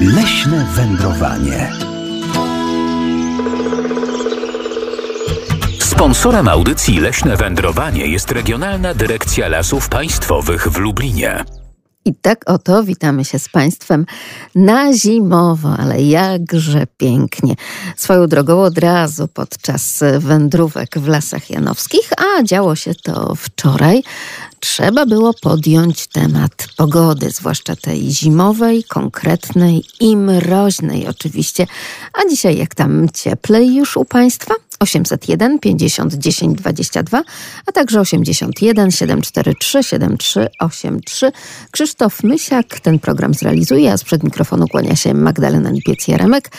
Leśne wędrowanie. Sponsorem audycji Leśne Wędrowanie jest Regionalna Dyrekcja Lasów Państwowych w Lublinie. I tak oto witamy się z Państwem na zimowo, ale jakże pięknie. Swoją drogą od razu podczas wędrówek w Lasach Janowskich, a działo się to wczoraj, trzeba było podjąć temat pogody, zwłaszcza tej zimowej, konkretnej i mroźnej oczywiście. A dzisiaj jak tam cieplej już u Państwa? 801 50 10 22, a także 81 743 7383. Krzysztof Mysiak ten program zrealizuje, a sprzed mikrofonu kłania się Magdalena Lipiec-Jaremek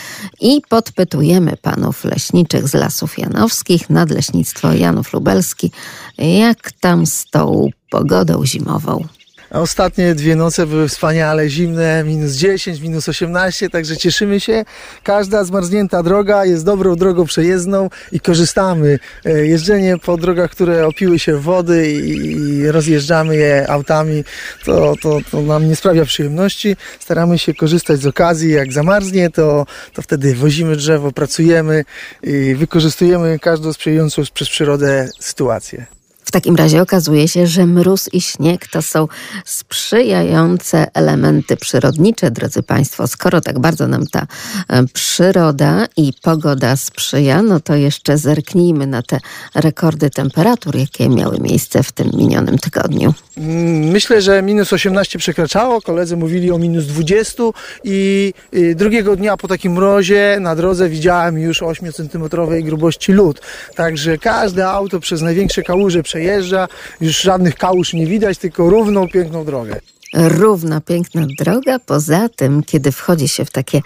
i podpytujemy panów leśniczych z Lasów Janowskich, Nadleśnictwo Janów Lubelski, jak tam z tą pogodą zimową. Ostatnie dwie noce były wspaniale zimne, minus 10, minus 18, także cieszymy się. Każda zmarznięta droga jest dobrą drogą przejezdną i korzystamy. E, jeżdżenie po drogach, które opiły się wody i rozjeżdżamy je autami, to, to, to nam nie sprawia przyjemności. Staramy się korzystać z okazji. Jak zamarznie, to, to wtedy wozimy drzewo, pracujemy i wykorzystujemy każdą sprzyjającą przez przyrodę sytuację. W takim razie okazuje się, że mróz i śnieg to są sprzyjające elementy przyrodnicze, drodzy Państwo. Skoro tak bardzo nam ta e, przyroda i pogoda sprzyja, no to jeszcze zerknijmy na te rekordy temperatur, jakie miały miejsce w tym minionym tygodniu. Mm, myślę, że minus 18 przekraczało. Koledzy mówili o minus 20 i drugiego dnia po takim mrozie na drodze widziałem już 8 cm grubości lód. Także każde auto przez największe kałuże przejeżdża, już żadnych kałuż nie widać, tylko równą, piękną drogę równa, piękna droga. Poza tym, kiedy wchodzi się w takie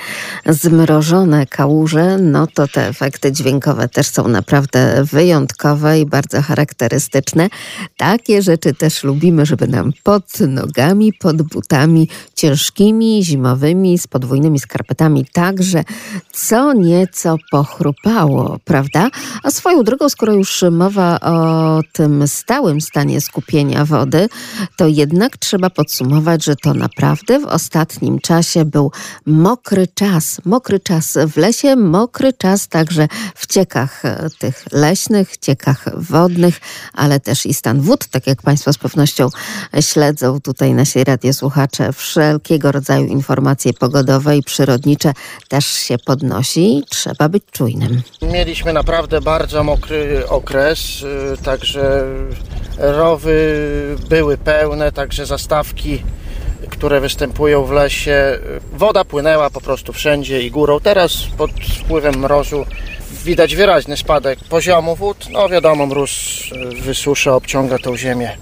zmrożone kałuże, no to te efekty dźwiękowe też są naprawdę wyjątkowe i bardzo charakterystyczne. Takie rzeczy też lubimy, żeby nam pod nogami, pod butami ciężkimi, zimowymi, z podwójnymi skarpetami także co nieco pochrupało, prawda? A swoją drogą, skoro już mowa o tym stałym stanie skupienia wody, to jednak trzeba podsumować, że to naprawdę w ostatnim czasie był mokry czas. Mokry czas w lesie, mokry czas także w ciekach e, tych leśnych, ciekach wodnych, ale też i stan wód, tak jak Państwo z pewnością śledzą tutaj nasi radiosłuchacze, wszelkiego rodzaju informacje pogodowe i przyrodnicze też się podnosi. Trzeba być czujnym. Mieliśmy naprawdę bardzo mokry okres, y, także rowy były pełne, także zastawki które występują w lesie. Woda płynęła po prostu wszędzie i górą. Teraz pod wpływem mrozu widać wyraźny spadek poziomu wód. No wiadomo, mróz wysusza, obciąga tą ziemię.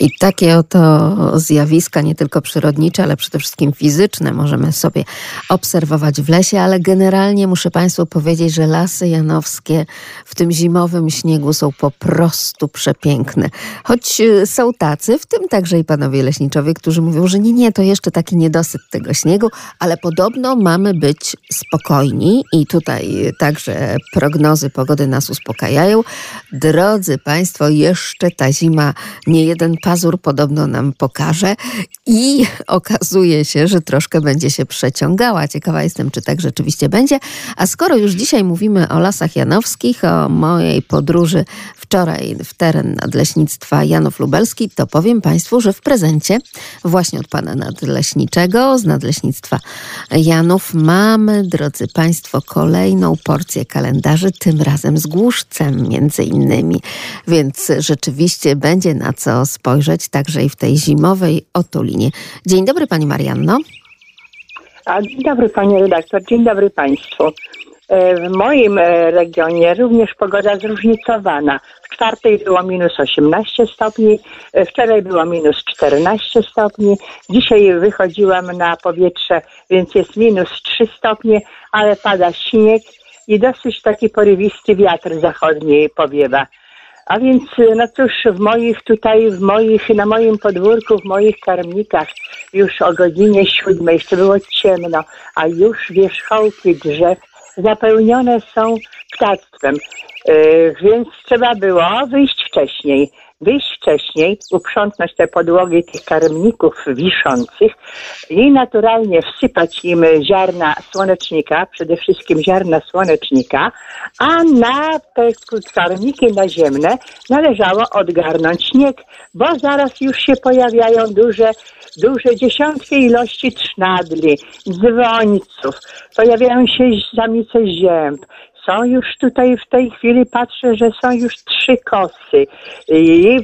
I takie oto zjawiska, nie tylko przyrodnicze, ale przede wszystkim fizyczne, możemy sobie obserwować w lesie, ale generalnie muszę Państwu powiedzieć, że lasy janowskie w tym zimowym śniegu są po prostu przepiękne. Choć y, są tacy, w tym także i panowie leśniczowie, którzy mówią, że nie, nie, to jeszcze taki niedosyt tego śniegu, ale podobno mamy być spokojni i tutaj także prognozy pogody nas uspokajają. Drodzy Państwo, jeszcze ta zima nie jeden pazur podobno nam pokaże i okazuje się, że troszkę będzie się przeciągała. Ciekawa jestem, czy tak rzeczywiście będzie. A skoro już dzisiaj mówimy o lasach janowskich, o mojej podróży wczoraj w teren nadleśnictwa Janów Lubelski, to powiem Państwu, że w prezencie właśnie od pana nadleśniczego z nadleśnictwa Janów mamy, drodzy Państwo, kolejną porcję kalendarzy, tym razem z głuszcem między innymi. Więc rzeczywiście będzie na co spojrzeć także i w tej zimowej otulinie. Dzień dobry Pani Marianno. A dzień dobry Pani redaktor, dzień dobry Państwu. E, w moim e, regionie również pogoda zróżnicowana. W czwartej było minus 18 stopni, e, wczoraj było minus 14 stopni, dzisiaj wychodziłam na powietrze, więc jest minus 3 stopnie, ale pada śnieg i dosyć taki porywisty wiatr zachodni powiewa. A więc, no cóż, w moich tutaj, w moich, na moim podwórku, w moich karmnikach już o godzinie siódmej jeszcze było ciemno, a już wierzchołki drzew zapełnione są ptactwem. Yy, więc trzeba było wyjść wcześniej. Wyjść wcześniej, uprzątnąć te podłogi tych karmników wiszących i naturalnie wsypać im ziarna słonecznika, przede wszystkim ziarna słonecznika, a na te karmniki naziemne należało odgarnąć śnieg, bo zaraz już się pojawiają duże, duże dziesiątki ilości trznadli, dzwońców, pojawiają się samice zięb, są już tutaj w tej chwili, patrzę, że są już trzy kosy i,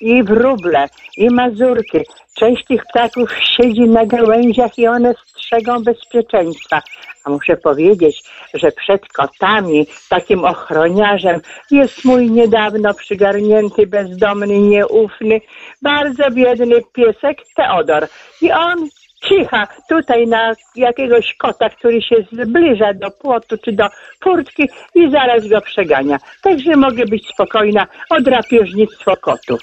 i wróble, i mazurki. Część tych ptaków siedzi na gałęziach i one strzegą bezpieczeństwa. A muszę powiedzieć, że przed kotami takim ochroniarzem jest mój niedawno przygarnięty, bezdomny, nieufny, bardzo biedny piesek Teodor. I on cicha tutaj na jakiegoś kota, który się zbliża do płotu czy do furtki i zaraz go przegania. Także mogę być spokojna o drapieżnictwo kotów.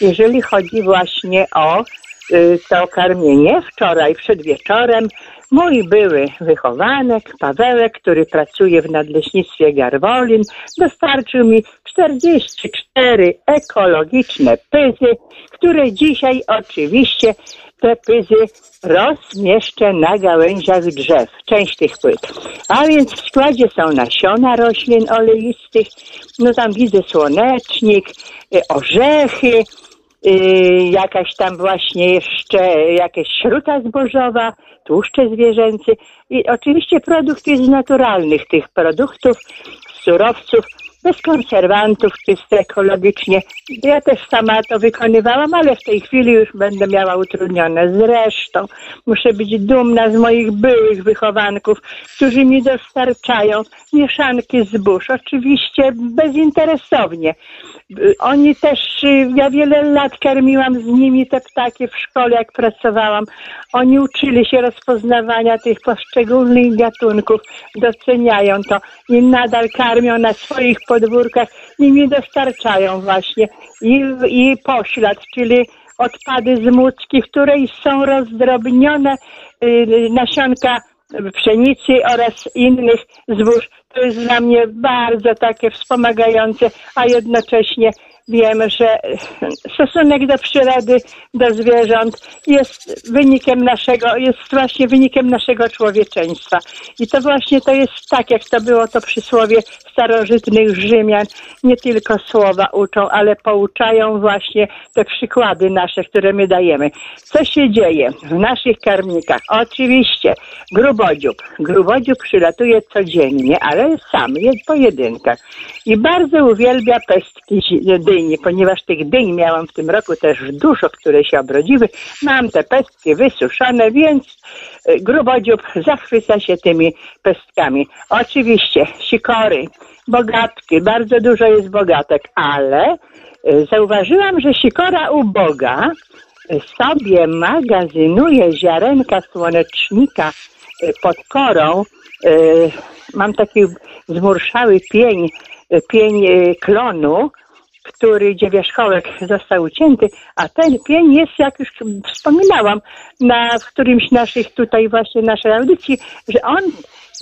Jeżeli chodzi właśnie o y, to karmienie, wczoraj przed wieczorem mój były wychowanek, Pawełek, który pracuje w nadleśnictwie Garwolin, dostarczył mi 44 ekologiczne pyzy, które dzisiaj oczywiście te pyzy rozmieszczę na gałęziach drzew, część tych płyt. A więc w składzie są nasiona roślin oleistych, no tam widzę słonecznik, y, orzechy, y, jakaś tam właśnie jeszcze jakaś śruta zbożowa, tłuszcze zwierzęcy i oczywiście produkt jest naturalnych tych produktów, surowców bez konserwantów, czysto ekologicznie. Ja też sama to wykonywałam, ale w tej chwili już będę miała utrudnione. Zresztą muszę być dumna z moich byłych wychowanków, którzy mi dostarczają mieszanki zbóż. Oczywiście bezinteresownie. Oni też, ja wiele lat karmiłam z nimi te ptaki w szkole, jak pracowałam. Oni uczyli się rozpoznawania tych poszczególnych gatunków, doceniają to i nadal karmią na swoich podwórkach i mi dostarczają właśnie i, i poślad, czyli odpady z mucki, w której są rozdrobnione y, nasionka pszenicy oraz innych zbóż. To jest dla mnie bardzo takie wspomagające, a jednocześnie Wiemy, że stosunek do przyrody, do zwierząt jest wynikiem naszego, jest właśnie wynikiem naszego człowieczeństwa. I to właśnie to jest tak, jak to było to przysłowie starożytnych Rzymian. Nie tylko słowa uczą, ale pouczają właśnie te przykłady nasze, które my dajemy. Co się dzieje w naszych karmnikach? Oczywiście grubodziób. Grubodziób przylatuje codziennie, ale sam, jest pojedynka. I bardzo uwielbia pestki dyni, ponieważ tych dyń miałam w tym roku też dużo, które się obrodziły. Mam te pestki wysuszone, więc y, grubodziób zachwyca się tymi pestkami. Oczywiście sikory, bogatki, bardzo dużo jest bogatek, ale y, zauważyłam, że sikora uboga y, sobie magazynuje ziarenka słonecznika pod korą. Mam taki zmurszały pień, pień klonu który, gdzie wierzchołek został ucięty, a ten pień jest, jak już wspominałam, na w którymś naszych tutaj właśnie naszej audycji, że on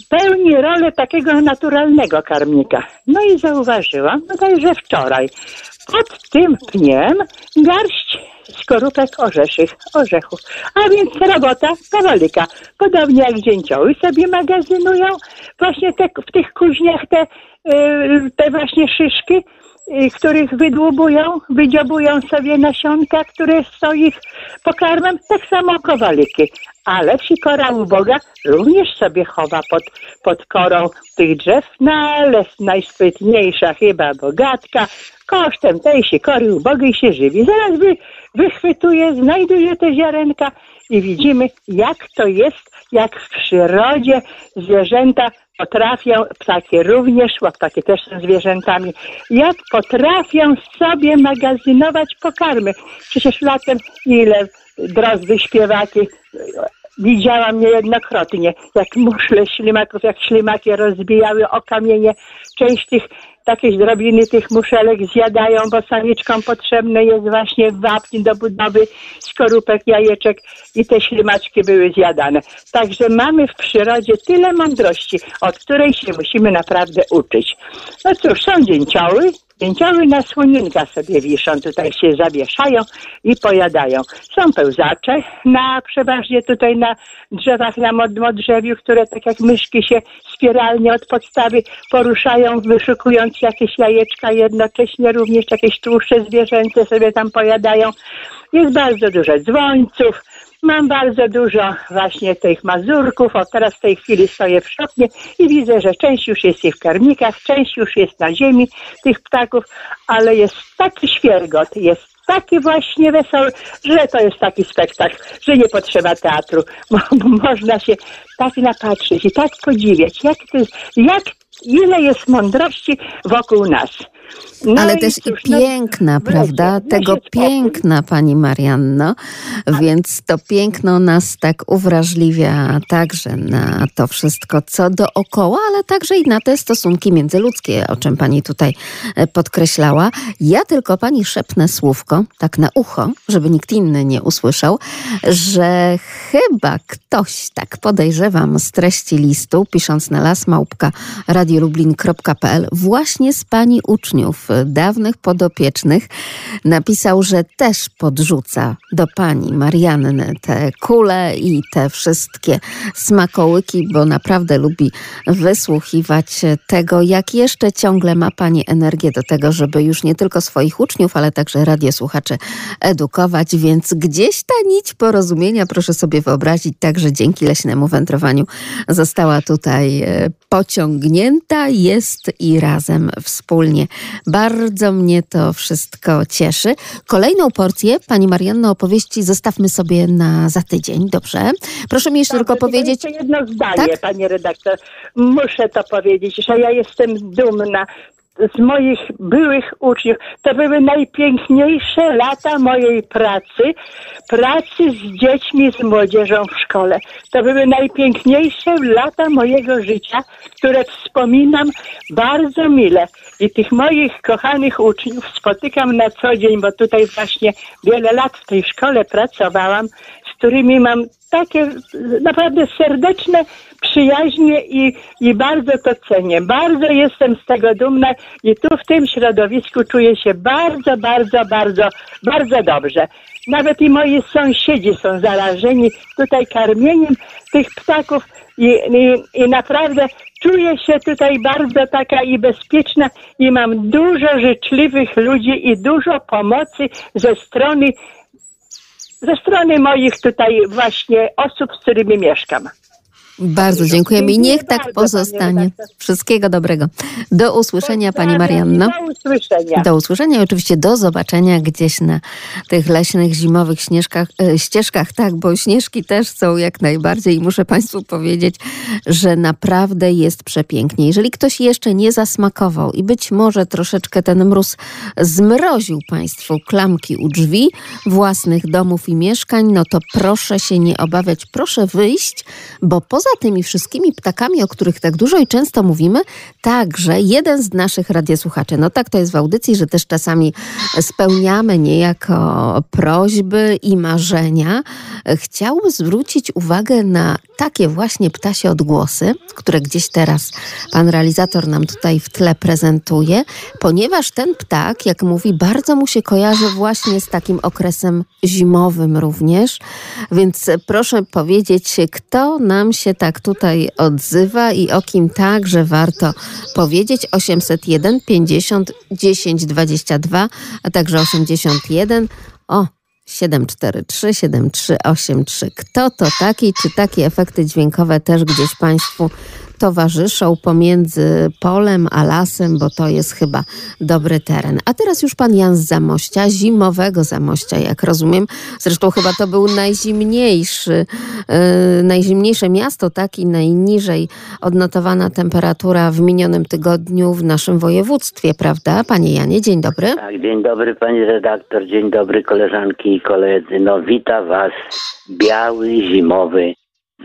pełni rolę takiego naturalnego karmnika. No i zauważyłam, no także wczoraj, pod tym pniem garść skorupek orzeszych, orzechów. A więc robota kawalika. Podobnie jak dzięcioły sobie magazynują właśnie te, w tych kuźniach te, yy, te właśnie szyszki, których wydłubują, wydziobują sobie nasionka, które są ich pokarmem, tak samo kowaliki. Ale sikora uboga również sobie chowa pod, pod korą tych drzew, no ale najsprytniejsza chyba bogatka kosztem tej sikory ubogej się żywi. Zaraz wy, wychwytuje, znajduje te ziarenka i widzimy, jak to jest, jak w przyrodzie zwierzęta potrafią, ptaki również, bo ptaki też są zwierzętami, jak potrafią sobie magazynować pokarmy. Przecież latem ile drozdy, śpiewaki widziałam niejednokrotnie, jak muszle ślimaków, jak ślimaki rozbijały o kamienie. Część tych takie drobiny tych muszelek zjadają, bo samiczkom potrzebne jest właśnie wapń do budowy skorupek, jajeczek i te ślimaczki były zjadane. Także mamy w przyrodzie tyle mądrości, od której się musimy naprawdę uczyć. No cóż, są dzięcioły, Pięcioły na słoninkach sobie wiszą, tutaj się zawieszają i pojadają. Są pełzacze na, przeważnie tutaj na drzewach na mod, modrzewiu, które tak jak myszki się spiralnie od podstawy poruszają, wyszukując jakieś jajeczka, jednocześnie również jakieś tłuszcze zwierzęce sobie tam pojadają. Jest bardzo dużo dzwońców, Mam bardzo dużo właśnie tych mazurków. O teraz w tej chwili stoję w szopnie i widzę, że część już jest w karmikach, część już jest na ziemi tych ptaków, ale jest taki świergot, jest taki właśnie wesoły, że to jest taki spektakl, że nie potrzeba teatru. Można się tak napatrzeć i tak podziwiać, jak, to jak ile jest mądrości wokół nas. No Ale też cóż, i no, piękna, no, prawda? Tego piękna, pani Marianno. Więc to piękno nas tak uwrażliwia także na to wszystko, co dookoła, ale także i na te stosunki międzyludzkie, o czym pani tutaj e, podkreślała. Ja tylko pani szepnę słówko, tak na ucho, żeby nikt inny nie usłyszał, że chyba ktoś, tak podejrzewam z treści listu, pisząc na lasmałpka radiolublin.pl, właśnie z pani uczniów dawnych podopiecznych. Napisał, że też podrzuca do pani Marianny te kule i te wszystkie smakołyki, bo naprawdę lubi wysłuchiwać tego, jak jeszcze ciągle ma pani energię do tego, żeby już nie tylko swoich uczniów, ale także radiosłuchaczy edukować, więc gdzieś ta nić porozumienia, proszę sobie wyobrazić, także dzięki leśnemu wędrowaniu została tutaj e, pociągnięta, jest i razem wspólnie bardzo mnie to wszystko cieszy. Kolejną porcję, Pani Marianno, opowieści zostawmy sobie na za tydzień, dobrze? Proszę mi jeszcze Dobrze, tylko powiedzieć... Jeszcze jedno zdanie, tak? Panie redaktor. Muszę to powiedzieć, że ja jestem dumna z moich byłych uczniów. To były najpiękniejsze lata mojej pracy, pracy z dziećmi, z młodzieżą w szkole. To były najpiękniejsze lata mojego życia, które wspominam bardzo mile. I tych moich kochanych uczniów spotykam na co dzień, bo tutaj właśnie wiele lat w tej szkole pracowałam, którymi mam takie naprawdę serdeczne przyjaźnie i, i bardzo to cenię. Bardzo jestem z tego dumna i tu w tym środowisku czuję się bardzo, bardzo, bardzo, bardzo dobrze. Nawet i moi sąsiedzi są zarażeni tutaj karmieniem tych ptaków i, i, i naprawdę czuję się tutaj bardzo taka i bezpieczna i mam dużo życzliwych ludzi i dużo pomocy ze strony ze strony moich tutaj właśnie osób, z którymi mieszkam. Bardzo dziękujemy i niech tak pozostanie. Wszystkiego dobrego. Do usłyszenia Pani Marianno. Do usłyszenia. Do usłyszenia i oczywiście do zobaczenia gdzieś na tych leśnych, zimowych śnieżkach, e, ścieżkach. Tak, bo śnieżki też są jak najbardziej i muszę Państwu powiedzieć, że naprawdę jest przepięknie. Jeżeli ktoś jeszcze nie zasmakował i być może troszeczkę ten mróz zmroził Państwu klamki u drzwi własnych domów i mieszkań, no to proszę się nie obawiać, proszę wyjść, bo poza Poza tymi wszystkimi ptakami, o których tak dużo i często mówimy, także jeden z naszych radiosłuchaczy, no tak to jest w audycji, że też czasami spełniamy niejako prośby i marzenia, chciałby zwrócić uwagę na takie właśnie ptasie odgłosy, które gdzieś teraz pan realizator nam tutaj w tle prezentuje, ponieważ ten ptak, jak mówi, bardzo mu się kojarzy właśnie z takim okresem zimowym również. Więc proszę powiedzieć, kto nam się tak tutaj odzywa i o kim także warto powiedzieć. 801 50 10 22, a także 81 o 743 7383. Kto to taki? Czy takie efekty dźwiękowe też gdzieś Państwu towarzyszą pomiędzy polem a lasem, bo to jest chyba dobry teren. A teraz już pan Jan z Zamościa, zimowego Zamościa, jak rozumiem. Zresztą chyba to był najzimniejszy, yy, najzimniejsze miasto, tak i najniżej odnotowana temperatura w minionym tygodniu w naszym województwie, prawda? Panie Janie, dzień dobry. Tak, dzień dobry pani redaktor, dzień dobry koleżanki i koledzy. No wita was biały, zimowy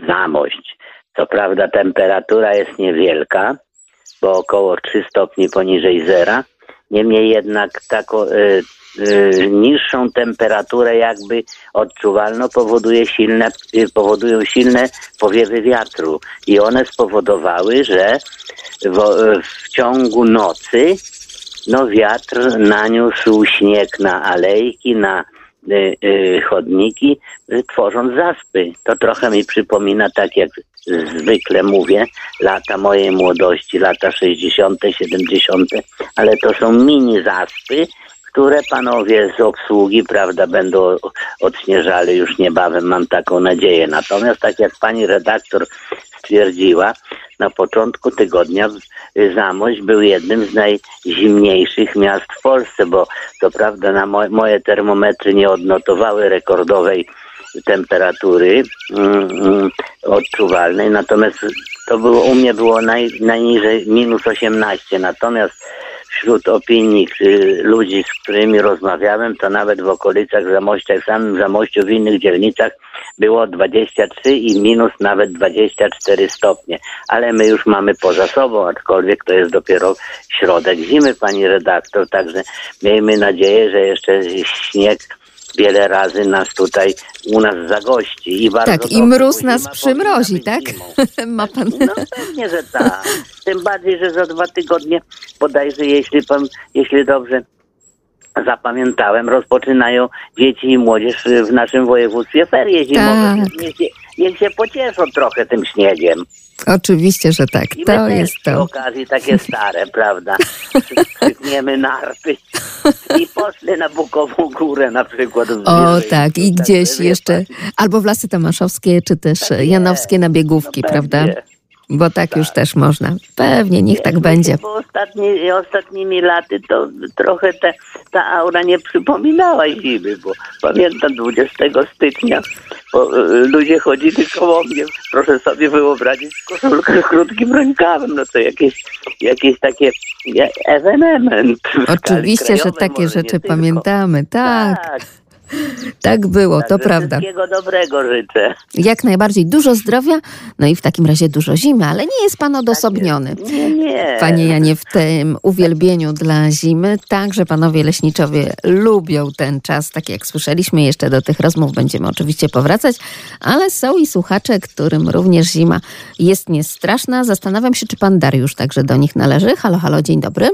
Zamość. Co prawda temperatura jest niewielka, bo około 3 stopni poniżej zera. Niemniej jednak taką y, y, niższą temperaturę jakby odczuwalną powoduje silne, y, powodują silne powiewy wiatru. I one spowodowały, że w, w ciągu nocy no wiatr naniósł śnieg na alejki, na chodniki, tworząc zaspy. To trochę mi przypomina, tak jak zwykle mówię, lata mojej młodości, lata 60., 70., ale to są mini zaspy, które panowie z obsługi, prawda, będą odśnieżali już niebawem, mam taką nadzieję. Natomiast tak jak pani redaktor stwierdziła, na początku tygodnia Zamość był jednym z najzimniejszych miast w Polsce, bo to prawda na mo moje termometry nie odnotowały rekordowej temperatury mm, mm, odczuwalnej, natomiast to było u mnie było naj, najniżej minus 18, natomiast wśród opinii y, ludzi, z którymi rozmawiałem, to nawet w okolicach Zamościa, w samym Zamościu, w innych dzielnicach było 23 i minus nawet 24 stopnie. Ale my już mamy poza sobą, aczkolwiek to jest dopiero środek zimy, pani redaktor, także miejmy nadzieję, że jeszcze śnieg wiele razy nas tutaj u nas zagości. I bardzo tak, i mróz nas przymrozi, tak? Ma pan... No pewnie, że tak. Tym bardziej, że za dwa tygodnie bodajże, jeśli pan, jeśli dobrze zapamiętałem, rozpoczynają dzieci i młodzież w naszym województwie ferie zimowe. Tak. Niech, się pocieszą trochę tym śniegiem. Oczywiście, że tak. I to jest to. Przy okazji takie stare, prawda? Krzykniemy narty i poszli na Bukową Górę na przykład. O tak, i Tak, gdzieś jeszcze, albo w Lasy Tomaszowskie, czy też Tak. Janowskie na biegówki, No prawda? będzie. Bo tak, już też można. Pewnie, niech tak będzie. Bo ostatni, ostatnimi laty to trochę te, ta aura nie przypominała zimy, bo pamiętam 20 stycznia bo, y, ludzie chodzili koło mnie, proszę sobie wyobrazić, w koszulkach z krótkim rękawem, no to jakieś, jakieś takie ja- ewenement. Oczywiście, że takie rzeczy pamiętamy. Tak, tak tak było, to prawda. Wszystkiego dobrego życzę. Jak najbardziej dużo zdrowia, no i w takim razie dużo zimy, ale nie jest pan odosobniony. Nie, nie. Panie Janie, w tym uwielbieniu dla zimy, także panowie leśniczowie lubią ten czas, tak jak słyszeliśmy, jeszcze do tych rozmów będziemy oczywiście powracać, ale są i słuchacze, którym również zima jest niestraszna. Zastanawiam się, czy pan Dariusz także do nich należy. Halo, halo, dzień dobry.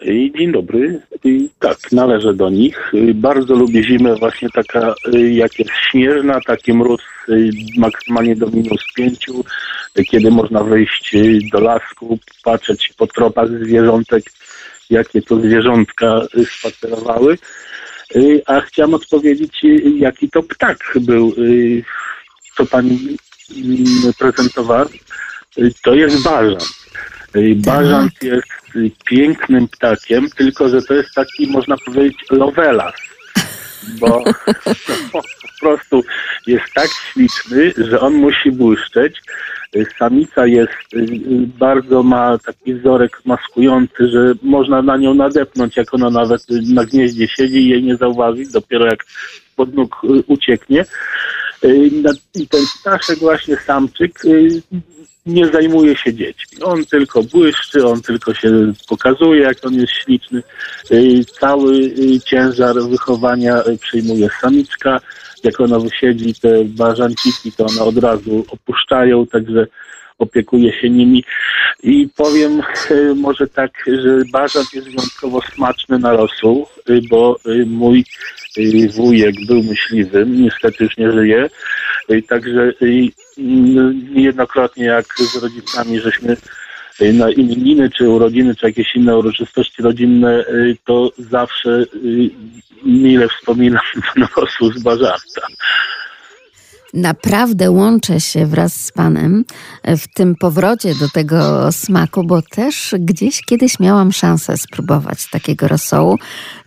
I Dzień dobry. I tak, należę do nich. Bardzo lubię zimę właśnie taka, y, jak jest śnieżna, taki mróz y, maksymalnie do minus pięciu, kiedy można wyjść y, do lasku, patrzeć po tropach zwierzątek, jakie to zwierzątka spacerowały. A chciałem odpowiedzieć, jaki to ptak był, co pani mm, prezentowała. To jest bażan. Bażant jest y, pięknym ptakiem, tylko że to jest taki, można powiedzieć, lovelas. Bo po prostu jest tak śliczny, że on musi błyszczeć. Samica jest, y, y, bardzo ma taki wzorek maskujący, że można na nią nadepnąć, jak ona nawet na gnieździe siedzi i jej nie zauważy, dopiero jak pod nóg y, ucieknie. I ten ptaszek właśnie samczyk nie zajmuje się dziećmi. On tylko błyszczy, on tylko się pokazuje, jak on jest śliczny. Y, Cały y, ciężar wychowania y, przyjmuje samiczka. Jak ona wysiedzi te bażanciki, to one od razu opuszczają, także opiekuje się nimi. I powiem y, może tak, że bażant jest wyjątkowo smaczny na rosół, y, bo y, mój wujek był myśliwym, niestety już nie żyje. Także mm, niejednokrotnie jak z rodzicami żeśmy na imieniny, czy urodziny, czy jakieś inne uroczystości rodzinne, to zawsze mile wspominam ten rosół z bażarta. Naprawdę łączę się wraz z panem w tym powrocie do tego smaku, bo też gdzieś kiedyś miałam szansę spróbować takiego rosołu.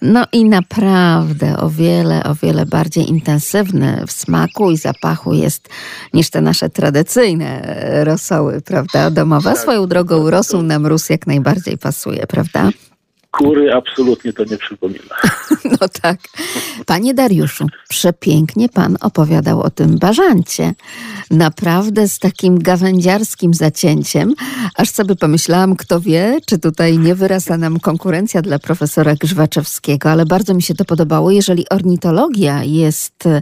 No i naprawdę o wiele, o wiele bardziej intensywny w smaku i zapachu jest niż te nasze tradycyjne rosoły, prawda, domowe. Swoją drogą rosół na mróz jak najbardziej pasuje, prawda? Kury absolutnie to nie przypomina. No tak. Panie Dariuszu, przepięknie pan opowiadał o tym bażancie. Naprawdę z takim gawędziarskim zacięciem, aż sobie pomyślałam, kto wie, czy tutaj nie wyrasta nam konkurencja dla profesora Grzwaczewskiego, ale bardzo mi się to podobało. Jeżeli ornitologia jest e,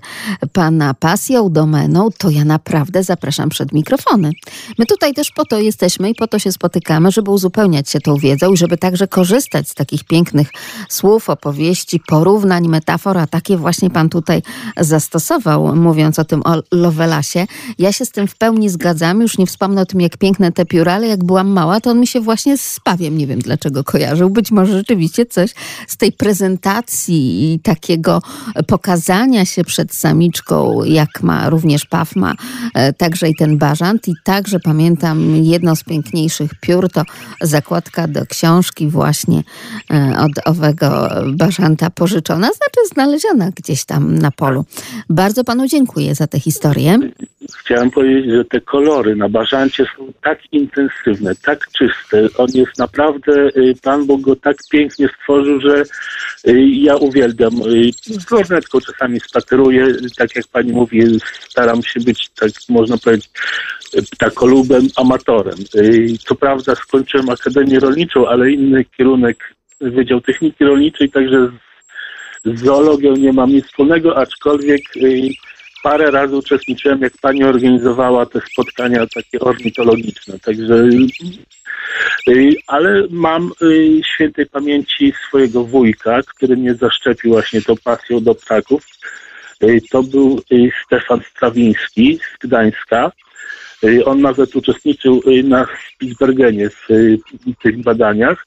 pana pasją, domeną, to ja naprawdę zapraszam przed mikrofony. My tutaj też po to jesteśmy i po to się spotykamy, żeby uzupełniać się tą wiedzą i żeby także korzystać z takich pięknych słów, opowieści, porównań, metafor, a takie właśnie pan tutaj zastosował, mówiąc o tym o Lovelasie. Ja się z tym w pełni zgadzam. Już nie wspomnę o tym, jak piękne te pióra, ale jak byłam mała, to on mi się właśnie z Pawiem, nie wiem dlaczego kojarzył. Być może rzeczywiście coś z tej prezentacji i takiego pokazania się przed samiczką, jak ma również Paw ma, e, także i ten bażant. I także pamiętam jedno z piękniejszych piór, to zakładka do książki właśnie e, od owego bażanta pożyczona, znaczy znaleziona gdzieś tam na polu. Bardzo panu dziękuję za tę historię. Chciałem powiedzieć, że te kolory na bażancie są tak intensywne, tak czyste. On jest naprawdę, y, Pan Bóg go tak pięknie stworzył, że y, ja uwielbiam. Y, Z lornetką czasami spaceruję, tak jak Pani mówi, staram się być, tak można powiedzieć, ptakolubem, amatorem. Co prawda skończyłem Akademię Rolniczą, ale inny kierunek, Wydział Techniki Rolniczej, także z zoologią nie mam nic wspólnego, aczkolwiek parę razy uczestniczyłem, jak pani organizowała te spotkania takie ornitologiczne. Także, y, ale mam y, świętej pamięci swojego wujka, który mnie zaszczepił właśnie tą pasją do ptaków. Y, to był Stefan Strawiński z Gdańska. On nawet uczestniczył na Spitsbergenie w tych badaniach.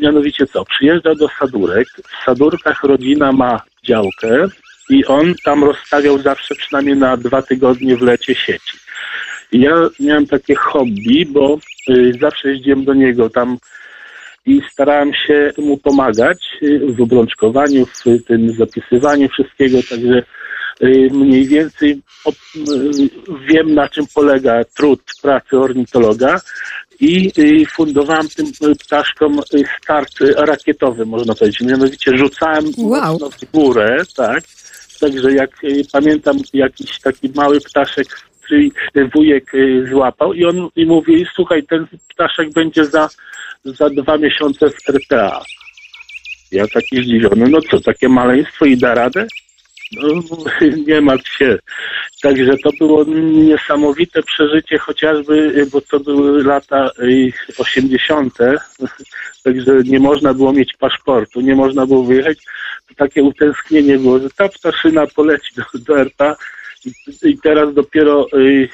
Mianowicie co? Przyjeżdża do Sadurek. W Sadurkach rodzina ma działkę, i on tam rozstawiał zawsze przynajmniej na dwa tygodnie w lecie sieci. I ja miałem takie hobby, bo y, zawsze jeździłem do niego tam i starałem się mu pomagać y, w obrączkowaniu, w tym zapisywaniu wszystkiego, także y, mniej więcej wiem na czym polega trud pracy ornitologa i fundowałem tym ptaszkom start rakietowy, można powiedzieć. Mianowicie rzucałem wow. w górę, tak, Także jak y, pamiętam, jakiś taki mały ptaszek wujek y, złapał i on i mówi, słuchaj, ten ptaszek będzie za, za dwa miesiące w RPA. Ja taki zdziwiony, no co, takie maleństwo i da radę? No, nie martw się. Także to było niesamowite przeżycie, chociażby, bo to były lata 80., także nie można było mieć paszportu, nie można było wyjechać takie utęsknienie było, że ta ptaszyna poleci do, do RPA i, i teraz dopiero y,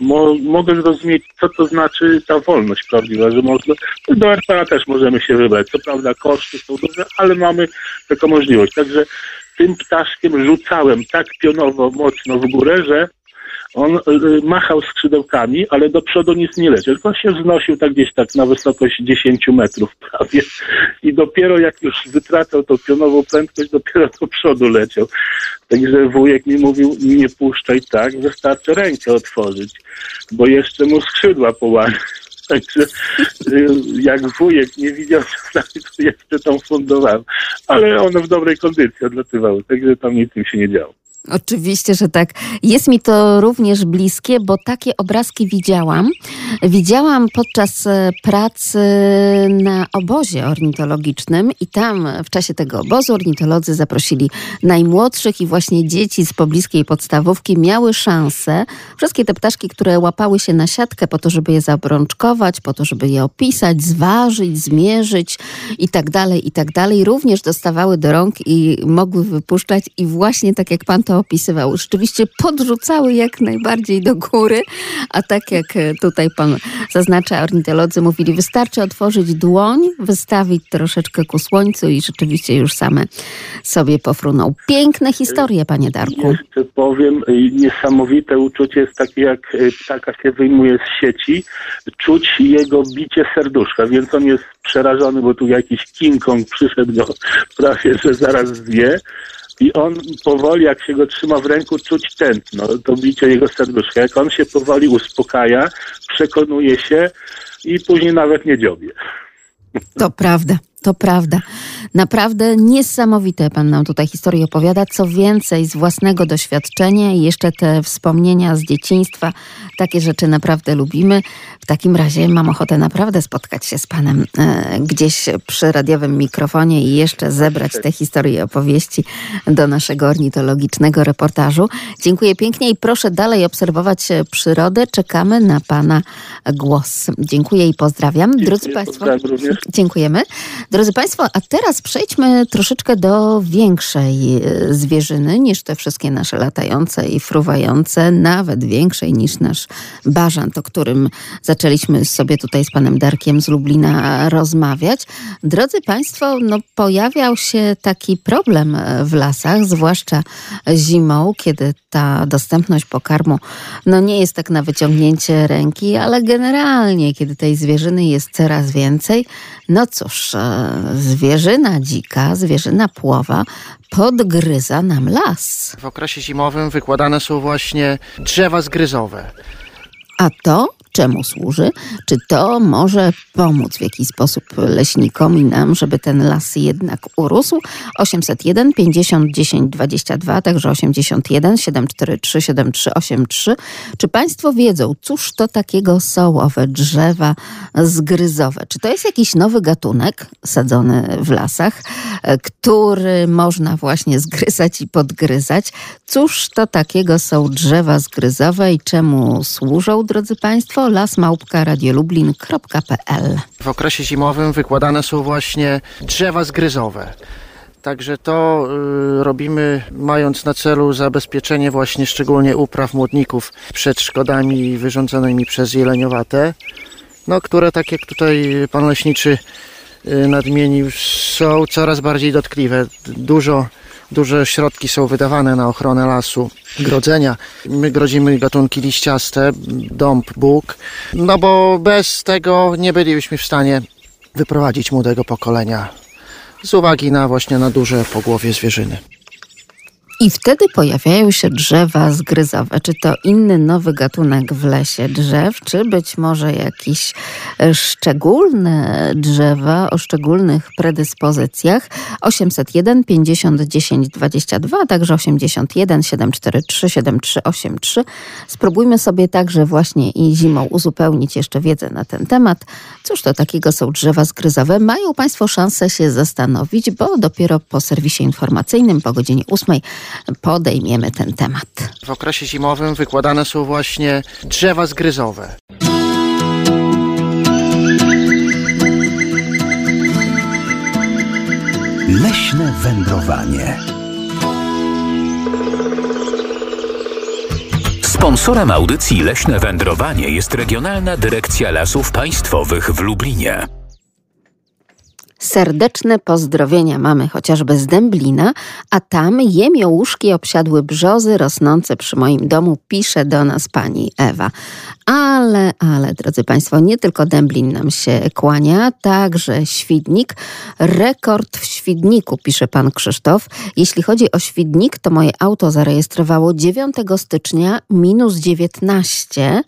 mo, mogę zrozumieć, co to znaczy ta wolność prawdziwa, że można, do RPA też możemy się wybrać. Co prawda koszty są duże, ale mamy taką możliwość. Także tym ptaszkiem rzucałem tak pionowo mocno w górę, że on y, machał skrzydełkami, ale do przodu nic nie leciał, tylko się wznosił tak gdzieś tak na wysokość 10 metrów prawie i dopiero jak już wytracał tą pionową prędkość, dopiero do przodu leciał. Także wujek mi mówił, nie puszczaj tak, wystarczy rękę otworzyć, bo jeszcze mu skrzydła połamie. Także y, jak wujek nie widział, to jeszcze tam fundowałem. Ale one w dobrej kondycji odlatywały, także tam nic im się nie działo. Oczywiście, że tak. Jest mi to również bliskie, bo takie obrazki widziałam. Widziałam podczas e, pracy na obozie ornitologicznym i tam w czasie tego obozu ornitolodzy zaprosili najmłodszych i właśnie dzieci z pobliskiej podstawówki miały szansę. Wszystkie te ptaszki, które łapały się na siatkę po to, żeby je zabrączkować, po to, żeby je opisać, zważyć, zmierzyć i tak dalej, i tak dalej, również dostawały do rąk i mogły wypuszczać i właśnie tak jak pan to opisywał, rzeczywiście podrzucały jak najbardziej do góry, a tak jak tutaj pan zaznacza, ornitolodzy mówili, wystarczy otworzyć dłoń, wystawić troszeczkę ku słońcu i rzeczywiście już same sobie pofruną. Piękne historie, panie Darku. Jeszcze powiem, niesamowite uczucie jest takie, jak y, ptaka się wyjmuje z sieci, czuć jego bicie serduszka, więc on jest przerażony, bo tu jakiś King Kong przyszedł go prawie, że zaraz zje i on powoli, jak się go trzyma w ręku, czuć tętno, to bicie jego serduszka. Jak on się powoli uspokaja, przekonuje się i później nawet nie dziobie. To prawda. To prawda. Naprawdę niesamowite pan nam tutaj historię opowiada. Co więcej, z własnego doświadczenia i jeszcze te wspomnienia z dzieciństwa. Takie rzeczy naprawdę lubimy. W takim razie mam ochotę naprawdę spotkać się z panem e, gdzieś przy radiowym mikrofonie i jeszcze zebrać te historie opowieści do naszego ornitologicznego reportażu. Dziękuję pięknie i proszę dalej obserwować przyrodę. Czekamy na pana głos. Dziękuję i pozdrawiam. Drodzy Państwo, dziękujemy. Drodzy Państwo, a teraz przejdźmy troszeczkę do większej e, zwierzyny niż te wszystkie nasze latające i fruwające, nawet większej niż nasz bażant, o którym zaczęliśmy sobie tutaj z panem Darkiem z Lublina rozmawiać. Drodzy Państwo, no pojawiał się taki problem w lasach, zwłaszcza zimą, kiedy ta dostępność pokarmu no nie jest tak na wyciągnięcie ręki, ale generalnie, kiedy tej zwierzyny jest coraz więcej, no cóż, e, zwierzyna dzika, zwierzyna płowa podgryza nam las. W okresie zimowym wykładane są właśnie drzewa zgryzowe. A to czemu służy? Czy to może pomóc w jakiś sposób leśnikom i nam, żeby ten las jednak urósł? 801 50 10 22, także 81 743 7383. Czy Państwo wiedzą, cóż to takiego są owe drzewa zgryzowe? Czy to jest jakiś nowy gatunek sadzony w lasach, który można właśnie zgryzać i podgryzać? Cóż to takiego są drzewa zgryzowe i czemu służą, drodzy Państwo? lasmałpka.radiolublin.pl W okresie zimowym wykładane są właśnie drzewa zgryzowe. Także to y, robimy mając na celu zabezpieczenie właśnie szczególnie upraw młodników przed szkodami wyrządzonymi przez jeleniowate, no, które tak jak tutaj pan leśniczy y, nadmienił są coraz bardziej dotkliwe. Dużo duże środki są wydawane na ochronę lasu, grodzenia. My grodzimy gatunki liściaste, dąb, bóg, no bo bez tego nie bylibyśmy w stanie wyprowadzić młodego pokolenia z uwagi na właśnie na duże pogłowie zwierzyny. I wtedy pojawiają się drzewa zgryzowe. Czy to inny nowy gatunek w lesie drzew, czy być może jakieś szczególne drzewa o szczególnych predyspozycjach? 801 50 10 22, a także 81 743 7383. Spróbujmy sobie także właśnie i zimą uzupełnić jeszcze wiedzę na ten temat. Cóż to takiego są drzewa zgryzowe? Mają Państwo szansę się zastanowić, bo dopiero po serwisie informacyjnym po godzinie 8 podejmiemy ten temat. W okresie zimowym wykładane są właśnie drzewa zgryzowe. Leśne wędrowanie. Sponsorem audycji Leśne Wędrowanie jest Regionalna Dyrekcja Lasów Państwowych w Lublinie. Serdeczne pozdrowienia mamy chociażby z Dęblina, a tam jemiołuszki obsiadły brzozy rosnące przy moim domu, pisze do nas pani Ewa. Ale, ale, drodzy Państwo, nie tylko Dęblin nam się kłania, także Świdnik. Rekord w Świdniku, pisze pan Krzysztof. Jeśli chodzi o Świdnik, to moje auto zarejestrowało 9 stycznia minus 19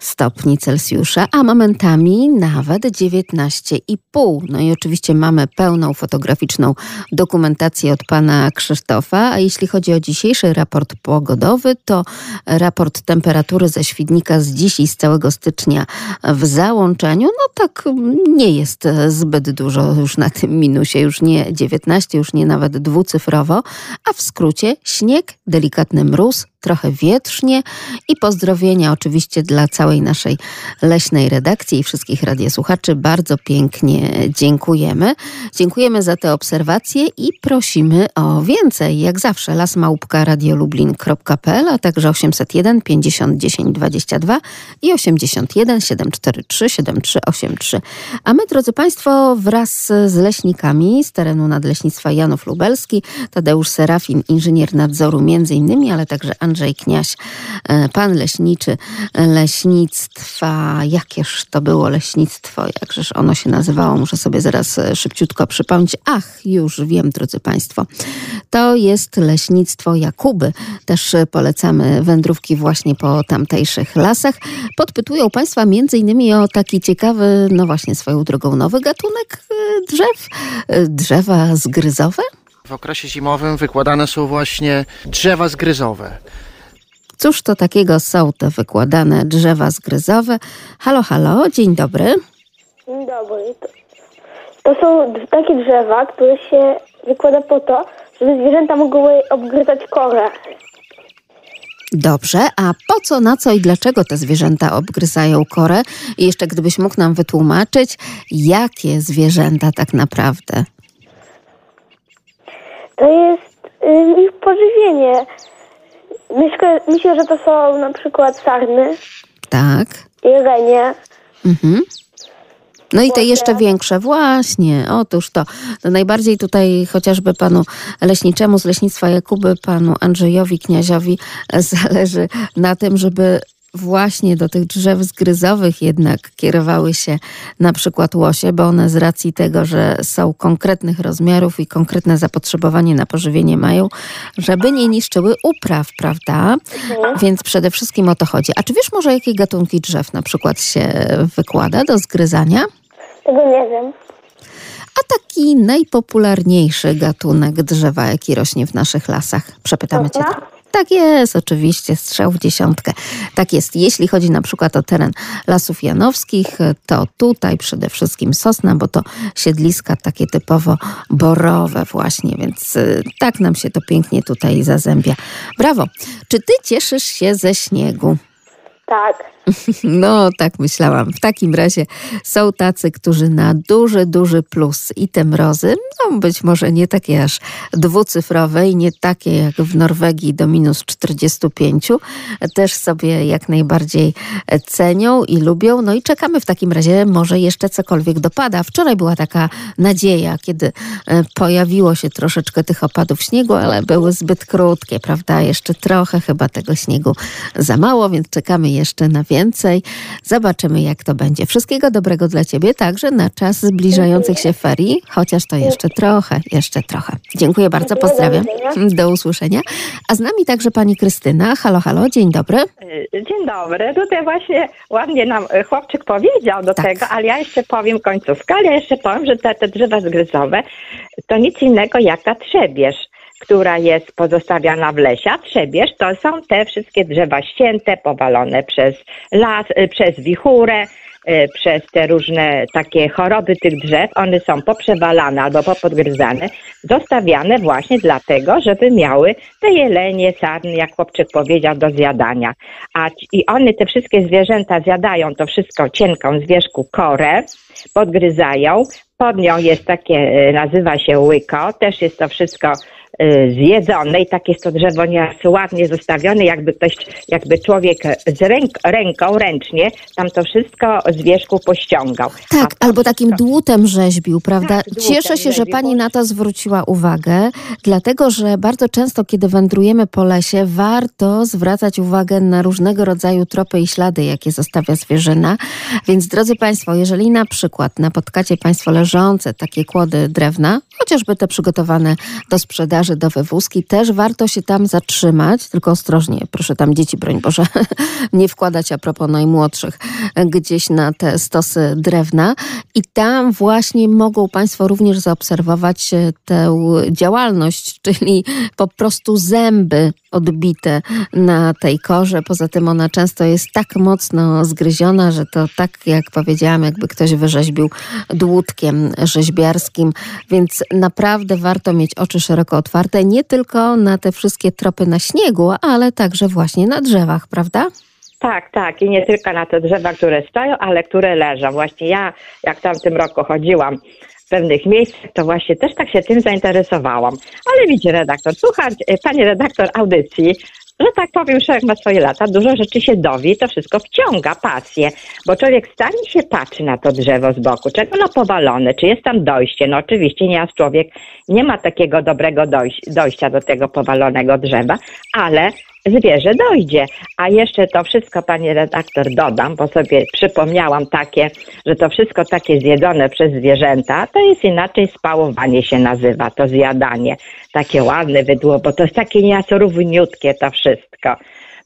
stopni Celsjusza, a momentami nawet 19,5. No i oczywiście mamy pełną fotograficzną dokumentację od pana Krzysztofa, a jeśli chodzi o dzisiejszy raport pogodowy, to raport temperatury ze Świdnika z dziś i z całego stycznia w załączeniu, no tak nie jest zbyt dużo już na tym minusie, już nie 19, już nie nawet dwucyfrowo, a w skrócie śnieg, delikatny mróz, trochę wietrznie i pozdrowienia oczywiście dla całej naszej leśnej redakcji i wszystkich radiosłuchaczy. Bardzo pięknie dziękujemy. Dziękujemy za te obserwacje i prosimy o więcej. Jak zawsze lasmałpka radiolublin.pl, a także 801 50 10 22 i 81 743 7383. A my, drodzy Państwo, wraz z leśnikami z terenu Nadleśnictwa Janów Lubelski, Tadeusz Serafin, inżynier nadzoru między innymi, ale także Andrzej Andrzej Kniaś, e, pan leśniczy leśnictwa. Jakież to było leśnictwo, jakżeż ono się nazywało, muszę sobie zaraz e, szybciutko przypomnieć. Ach, już wiem, drodzy Państwo. To jest leśnictwo Jakuby. Też polecamy wędrówki właśnie po tamtejszych lasach. Podpytują Państwa innymi o taki ciekawy, no właśnie swoją drogą, nowy gatunek e, drzew. Drzewa zgryzowe? W okresie zimowym wykładane są właśnie drzewa zgryzowe. Cóż to takiego są te wykładane drzewa zgryzowe? Halo, halo, dzień dobry. Dzień dobry. To, są takie drzewa, które się wykłada po to, żeby zwierzęta mogły obgryzać korę. Dobrze, a po co, na co i dlaczego te zwierzęta obgryzają korę? I jeszcze gdybyś mógł nam wytłumaczyć, jakie zwierzęta tak naprawdę? To jest y, ich pożywienie. Myślę, myślę, że to są na przykład sarny, Tak. jelenie. Mhm. No i te jeszcze większe, właśnie, otóż to. to. Najbardziej tutaj chociażby panu leśniczemu z Leśnictwa Jakuby, panu Andrzejowi Kniaziowi zależy na tym, żeby właśnie do tych drzew zgryzowych jednak kierowały się na przykład łosie, bo one z racji tego, że są konkretnych rozmiarów i konkretne zapotrzebowanie na pożywienie mają, żeby nie niszczyły upraw, prawda? Więc przede wszystkim o to chodzi. A czy wiesz może, jakie gatunki drzew na przykład się wykłada do zgryzania? Tego nie wiem. A taki najpopularniejszy gatunek drzewa, jaki rośnie w naszych lasach? Przepytamy cię. Tak jest, oczywiście, strzał w dziesiątkę. Tak jest. Jeśli chodzi na przykład o teren lasów janowskich, to tutaj przede wszystkim sosna, bo to siedliska takie typowo borowe właśnie, więc y, tak nam się to pięknie tutaj zazębia. Brawo. Czy ty cieszysz się ze śniegu? Tak. No, tak myślałam. W takim razie są tacy, którzy na duży, duży plus i te mrozy, no być może nie takie aż dwucyfrowe i nie takie jak w Norwegii do minus 45, też sobie jak najbardziej cenią i lubią. No i czekamy w takim razie, może jeszcze cokolwiek dopada. Wczoraj była taka nadzieja, kiedy e, pojawiło się troszeczkę tych opadów śniegu, ale były zbyt krótkie, prawda? Jeszcze trochę chyba tego śniegu za mało, więc czekamy jeszcze na więcej. Zobaczymy, jak to będzie. Wszystkiego dobrego dla Ciebie, także na czas zbliżających się ferii, chociaż to jeszcze trochę, jeszcze trochę. Dziękuję bardzo, pozdrawiam. Do usłyszenia. A z nami także pani Krystyna. Halo, halo, dzień dobry. Dzień dobry. Tutaj właśnie ładnie nam e, chłopczyk powiedział do Tak. tego, ale ja jeszcze powiem końcówkę, ale ja jeszcze powiem, że te, te drzewa zgryzowe to nic innego jak ta trzebież, która jest pozostawiana w lesie. A trzebież to są te wszystkie drzewa ścięte, powalone przez las, e, przez wichurę, e, przez te różne takie choroby tych drzew. One są poprzewalane albo popodgryzane, zostawiane właśnie dlatego, żeby miały te jelenie, sarny, jak chłopczyk powiedział, do zjadania. A i one, te wszystkie zwierzęta zjadają to wszystko cienką z korę, podgryzają. Pod nią jest takie, e, nazywa się łyko, też jest to wszystko zjedzone i tak jest to drzewo nieraz ładnie zostawione, jakby ktoś, jakby człowiek z ręk, ręką, ręcznie tam to wszystko z wierzchu pościągał. A Tak, to albo takim wszystko- dłutem rzeźbił, prawda? Tak, dłutem Cieszę się, że rzeźbił, pani bo- na to zwróciła uwagę, dlatego że bardzo często, kiedy wędrujemy po lesie, warto zwracać uwagę na różnego rodzaju tropy i ślady, jakie zostawia zwierzyna. Więc drodzy Państwo, jeżeli na przykład napotkacie Państwo leżące takie kłody drewna, chociażby te przygotowane do sprzedaży, do wywózki, też warto się tam zatrzymać, tylko ostrożnie, proszę tam dzieci, broń Boże, nie wkładać a propos najmłodszych gdzieś na te stosy drewna. I tam właśnie mogą Państwo również zaobserwować e, tę działalność, czyli po prostu zęby odbite na tej korze. Poza tym ona często jest tak mocno zgryziona, że to tak jak powiedziałam, jakby ktoś wyrzeźbił dłutkiem rzeźbiarskim, więc naprawdę warto mieć oczy szeroko otwarte, nie tylko na te wszystkie tropy na śniegu, ale także właśnie na drzewach, prawda? Tak, tak. I nie tylko na te drzewa, które stoją, ale które leżą. Właśnie ja, jak tam w tym roku chodziłam pewnych miejscach, to właśnie też tak się tym zainteresowałam. Ale widzi redaktor, słuchaj, e, pani redaktor audycji, że tak powiem, człowiek ma swoje lata, dużo rzeczy się dowie to wszystko wciąga pasję, bo człowiek stanie się patrzy na to drzewo z boku, czego ono powalone, czy jest tam dojście. No oczywiście nieraz człowiek nie ma takiego dobrego dojś- dojścia do tego powalonego drzewa, ale zwierzę dojdzie. A jeszcze to wszystko, pani redaktor, dodam, bo sobie przypomniałam takie, że to wszystko takie zjedzone przez zwierzęta, to jest inaczej spałowanie się nazywa, to zjadanie. Takie ładne wydło, bo to jest takie nieco równiutkie to wszystko.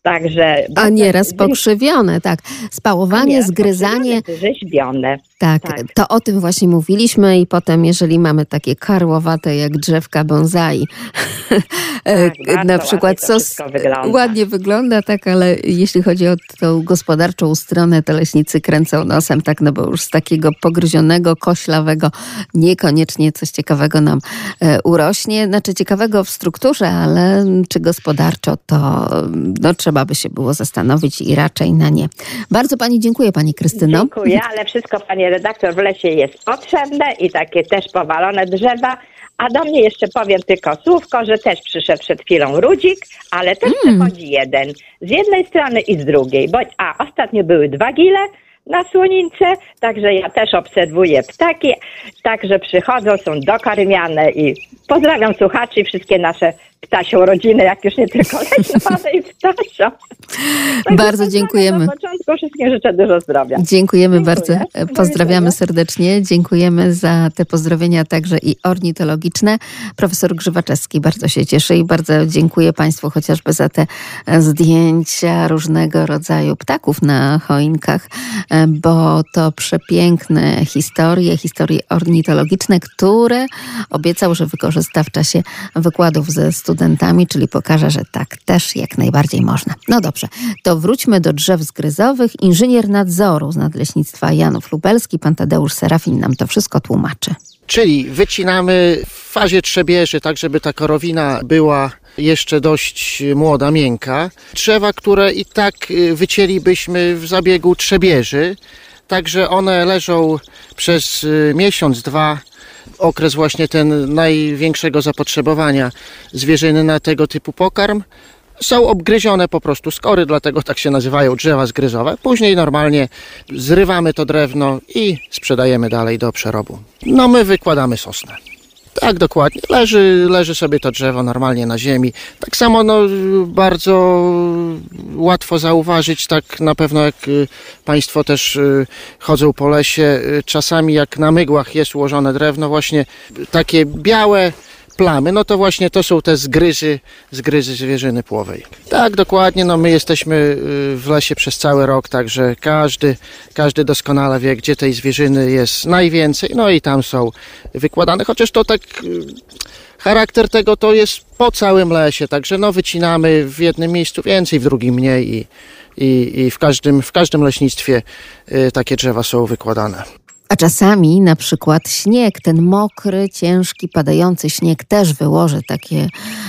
Także. A nieraz pokrzywione, tak. Spałowanie, zgryzanie. Rzeźbione. Tak, Tak. to o tym właśnie mówiliśmy i potem, jeżeli mamy takie karłowate jak drzewka bonsai, e, bardzo na przykład wszystko wygląda. ładnie wygląda, tak, ale jeśli chodzi o tą gospodarczą stronę, to leśnicy kręcą nosem, tak, no bo już z takiego pogryzionego, koślawego niekoniecznie coś ciekawego nam e, urośnie. Znaczy ciekawego w strukturze, ale czy gospodarczo, to no, trzeba by się było zastanowić i raczej na nie. Bardzo Pani dziękuję, Pani Krystyno. Dziękuję, ale wszystko, pani redaktor, w lesie jest potrzebne i takie też powalone drzewa. A do mnie jeszcze powiem tylko słówko, że też przyszedł przed chwilą Rudzik, ale też przychodzi jeden. Z jednej strony i z drugiej. Bo, a ostatnio były dwa gile na słonince, także ja też obserwuję ptaki, także przychodzą, są dokarmiane i pozdrawiam słuchaczy i wszystkie nasze ptasią rodziny, jak już nie tylko leśne, ale i ptasią. Bardzo dziękujemy. Na początku wszystkim życzę dużo zdrowia. Dziękujemy Dziękuję. bardzo. Do Pozdrawiamy serdecznie. Dziękujemy za te pozdrowienia także i ornitologiczne. Profesor Grzywaczewski bardzo się cieszy i bardzo dziękuję Państwu chociażby za te e, zdjęcia różnego rodzaju ptaków na choinkach, e, bo to przepiękne historie, historie ornitologiczne, które obiecał, że wykorzysta w czasie wykładów ze studentami, czyli pokaże, że tak też jak najbardziej można. No dobrze, to wróćmy do drzew zgryzowych. Inżynier nadzoru z Nadleśnictwa Janów Lubelski, pan Tadeusz Serafin nam to wszystko tłumaczy. Czyli wycinamy w fazie trzebieży, tak żeby ta korowina była jeszcze dość młoda, miękka. Drzewa, które i tak y, wycięlibyśmy w zabiegu trzebieży, także one leżą przez y, miesiąc, dwa, okres właśnie ten największego zapotrzebowania zwierzyny na tego typu pokarm. Są obgryzione po prostu skory, dlatego tak się nazywają drzewa zgryzowe. Później normalnie zrywamy to drewno i sprzedajemy dalej do przerobu. No my wykładamy sosnę. Tak, dokładnie. Leży, leży sobie to drzewo normalnie na ziemi. Tak samo no, bardzo łatwo zauważyć, tak na pewno jak y, Państwo też y, chodzą po lesie, y, czasami jak na mygłach jest ułożone drewno, właśnie takie białe plamy, no to właśnie to są te zgryzy, zgryzy zwierzyny płowej. Tak, dokładnie, no my jesteśmy y, w lesie przez cały rok, także każdy, każdy doskonale wie, gdzie tej zwierzyny jest najwięcej, no i tam są wykładane, chociaż to tak y, charakter tego to jest po całym lesie, także no wycinamy w jednym miejscu więcej, w drugim mniej i, i, i w, każdym, w każdym leśnictwie y, takie drzewa są wykładane. A czasami na przykład śnieg, ten mokry, ciężki, padający śnieg też wyłoży takie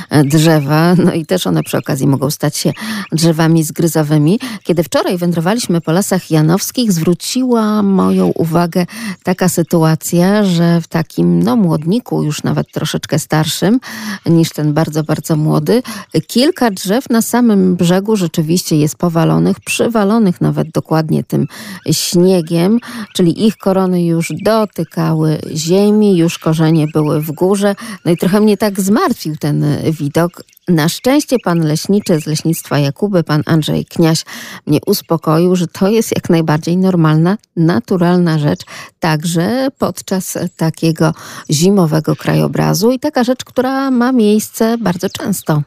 e, drzewa, no i też one przy okazji mogą stać się drzewami zgryzowymi. Kiedy wczoraj wędrowaliśmy po lasach janowskich, zwróciła moją uwagę taka sytuacja, że w takim no, młodniku, już nawet troszeczkę starszym niż ten bardzo, bardzo młody, kilka drzew na samym brzegu rzeczywiście jest powalonych, przywalonych nawet dokładnie tym śniegiem, czyli ich już dotykały ziemi, już korzenie były w górze. No i trochę mnie tak zmartwił ten widok. Na szczęście pan leśniczy z leśnictwa Jakuby, pan Andrzej Kniaś mnie uspokoił, że to jest jak najbardziej normalna, naturalna rzecz, także podczas takiego zimowego krajobrazu i taka rzecz, która ma miejsce bardzo często.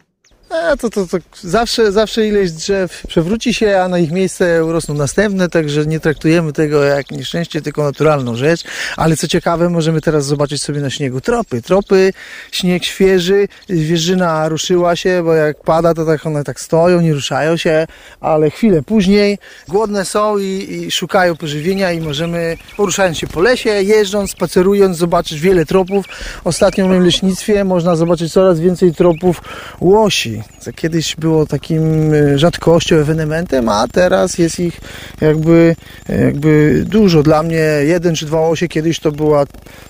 A to, to, to zawsze, zawsze ileś drzew przewróci się, a na ich miejsce urosną następne, także nie traktujemy tego jak nieszczęście, tylko naturalną rzecz. Ale co ciekawe, możemy teraz zobaczyć sobie na śniegu tropy. Tropy, śnieg świeży, zwierzyna ruszyła się, bo jak pada, to tak one tak stoją, nie ruszają się, ale chwilę później głodne są i, i szukają pożywienia i możemy, poruszając się po lesie, jeżdżąc, spacerując, zobaczyć wiele tropów. Ostatnio w moim leśnictwie można zobaczyć coraz więcej tropów łosi kiedyś było takim e, rzadkością, ewenementem, a teraz jest ich jakby, jakby dużo. Dla mnie jeden czy dwa łosie kiedyś to była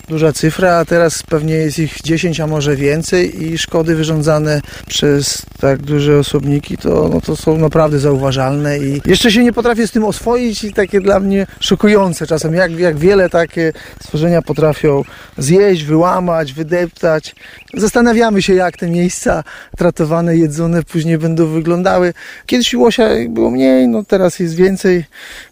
duża cyfra, a teraz pewnie jest ich 10, a może więcej i szkody wyrządzane przez tak duże osobniki to, no to są naprawdę zauważalne i jeszcze się nie potrafię z tym oswoić i takie dla mnie szokujące czasem, jak, jak wiele takie stworzenia potrafią zjeść, wyłamać, wydeptać. Zastanawiamy się, jak te miejsca traktowane jedzone później będą wyglądały. Kiedyś łosia było mniej, no teraz jest więcej.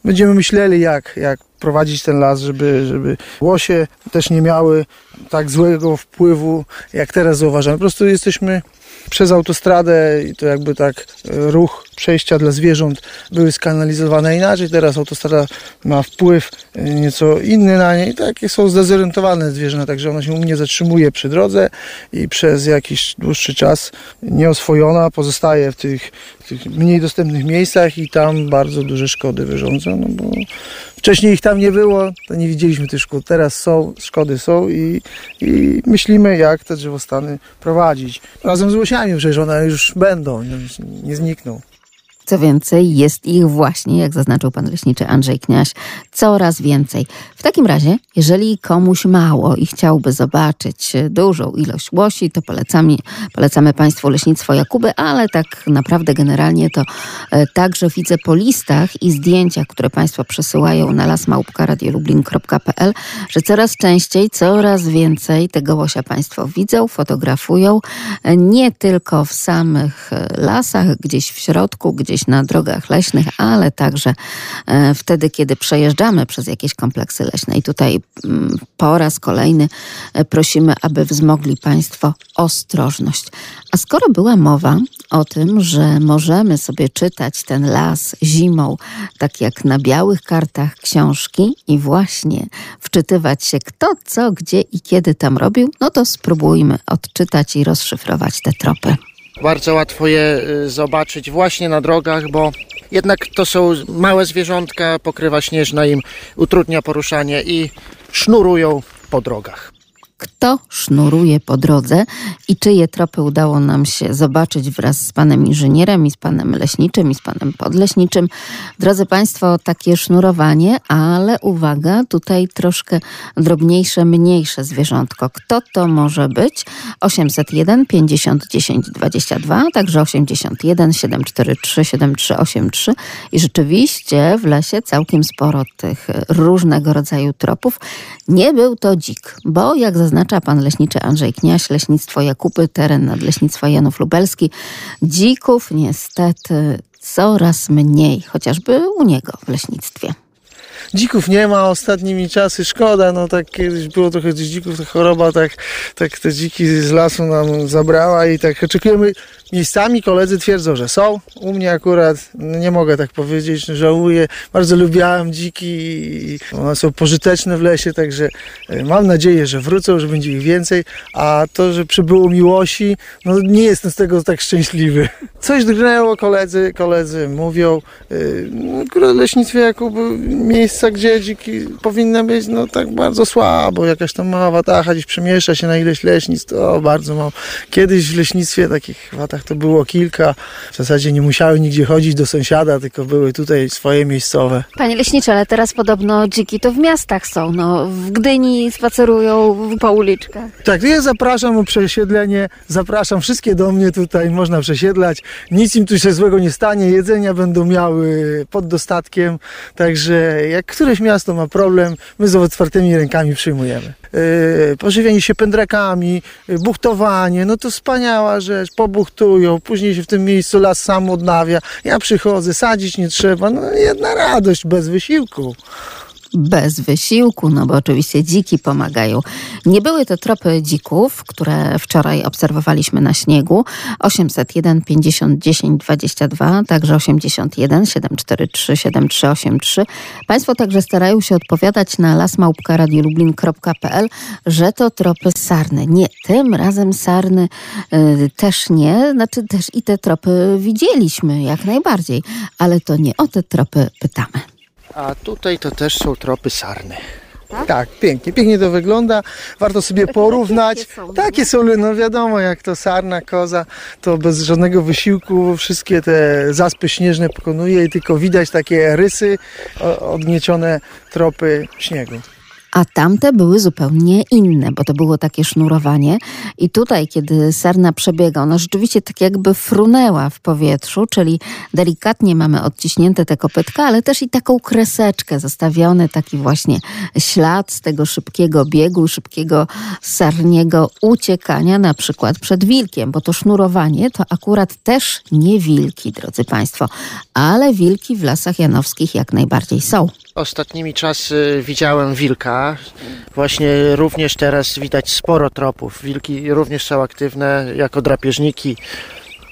Będziemy myśleli jak, jak prowadzić ten las, żeby, żeby łosie też nie miały tak złego wpływu, jak teraz zauważamy. Po prostu jesteśmy przez autostradę i to jakby tak e, ruch przejścia dla zwierząt były skanalizowane inaczej. Teraz autostrada ma wpływ e, nieco inny na nie i takie są zdezorientowane zwierzęta, także ona się u mnie zatrzymuje przy drodze i przez jakiś dłuższy czas nieoswojona pozostaje w tych, tych mniej dostępnych miejscach i tam bardzo duże szkody wyrządza, no bo wcześniej ich tam nie było, to nie widzieliśmy tych szkód. Teraz są, szkody są i, i myślimy, jak te drzewostany prowadzić. Razem z łosiami, przecież one już będą, nie, nie znikną. Co więcej, jest ich właśnie, jak zaznaczył pan leśniczy Andrzej Kniaś, coraz więcej. W takim razie, jeżeli komuś mało i chciałby zobaczyć dużą ilość łosi, to polecamy, polecamy Państwu Leśnictwo Jakuby, ale tak naprawdę generalnie to e, także widzę po listach i zdjęciach, które Państwo przesyłają na lasmałpka.radiolublin.pl, że coraz częściej, coraz więcej tego łosia Państwo widzą, fotografują, e, nie tylko w samych e, lasach, gdzieś w środku, gdzieś na drogach leśnych, ale także wtedy, kiedy przejeżdżamy przez jakieś kompleksy leśne. I tutaj mm, po raz kolejny e, prosimy, aby wzmogli Państwo ostrożność. A skoro była mowa o tym, że możemy sobie czytać ten las zimą, tak jak na białych kartach książki i właśnie wczytywać się kto, co, gdzie i kiedy tam robił, no to spróbujmy odczytać i rozszyfrować te tropy. Bardzo łatwo je y, zobaczyć właśnie na drogach, bo jednak to są małe zwierzątka, pokrywa śnieżna im utrudnia poruszanie i sznurują po drogach kto sznuruje po drodze i czyje tropy udało nam się zobaczyć wraz z panem inżynierem i z panem leśniczym i z panem podleśniczym. Drodzy Państwo, takie sznurowanie, ale uwaga, tutaj troszkę drobniejsze, mniejsze zwierzątko. Kto to może być? 801 50 10 22, także 81 743 7383 i rzeczywiście w lesie całkiem sporo tych różnego rodzaju tropów. Nie był to dzik, bo jak zaznacza pan leśniczy Andrzej Kniaś, leśnictwo Jakupy, teren nadleśnictwa Janów Lubelski, dzików niestety coraz mniej, chociażby u niego w leśnictwie. Dzików nie ma ostatnimi czasy, szkoda, no tak kiedyś było trochę dzików, ta choroba tak, tak te dziki z lasu nam zabrała i tak oczekujemy, miejscami koledzy twierdzą, że są. U mnie akurat no nie mogę tak powiedzieć, żałuję. Bardzo lubiałem dziki i one są pożyteczne w lesie, także e, mam nadzieję, że wrócą, że będzie ich więcej. A to, że przybyło miłości, no nie jestem z tego tak szczęśliwy. Coś drgnęło, koledzy, koledzy mówią. E, no, leśnictwie Jakubu miejsca, gdzie dziki powinny być, no tak bardzo słabo. Jakaś tam mała watacha gdzieś przemieszcza się na ileś leśnic, to bardzo mam. Kiedyś w leśnictwie takich watach to było kilka. W zasadzie nie musiały nigdzie chodzić do sąsiada, tylko były tutaj swoje miejscowe. Panie leśnicze, ale teraz podobno dziki to w miastach są. No, w Gdyni spacerują po uliczkach. Tak, ja zapraszam o przesiedlenie. Zapraszam wszystkie do mnie tutaj. Można przesiedlać. Nic im tu się złego nie stanie. Jedzenia będą miały pod dostatkiem. Także jak któreś miasto ma problem, my z otwartymi rękami przyjmujemy. Yy, pożywienie się pędrakami, yy, buchtowanie, no to wspaniała rzecz. Pobuchtu później się w tym miejscu las sam odnawia. Ja przychodzę, sadzić nie trzeba, no jedna radość bez wysiłku bez wysiłku, no bo oczywiście dziki pomagają. Nie były to tropy dzików, które wczoraj obserwowaliśmy na śniegu. 801 50 10 22, także 81 743 7383. Państwo także starają się odpowiadać na lasmałpka.radiolublin.pl, że to tropy sarny. Nie, tym razem sarny y, też nie, znaczy też i te tropy widzieliśmy jak najbardziej, ale to nie o te tropy pytamy. A tutaj to też są tropy sarny. Tak? tak, pięknie, pięknie to wygląda. Warto sobie porównać. Takie są, no wiadomo, jak to sarna, koza, to bez żadnego wysiłku wszystkie te zaspy śnieżne pokonuje i tylko widać takie rysy, odniecione tropy śniegu. A tamte były zupełnie inne, bo to było takie sznurowanie. I tutaj, kiedy sarna przebiega, ona rzeczywiście tak jakby frunęła w powietrzu, czyli delikatnie mamy odciśnięte te kopytka, ale też i taką kreseczkę, zostawiony taki właśnie ślad z tego szybkiego biegu, szybkiego sarniego uciekania, na przykład przed wilkiem, bo to sznurowanie to akurat też nie wilki, drodzy Państwo, ale wilki w lasach janowskich jak najbardziej są. Ostatnimi czasy widziałem wilka. Właśnie również teraz widać sporo tropów. Wilki również są aktywne jako drapieżniki.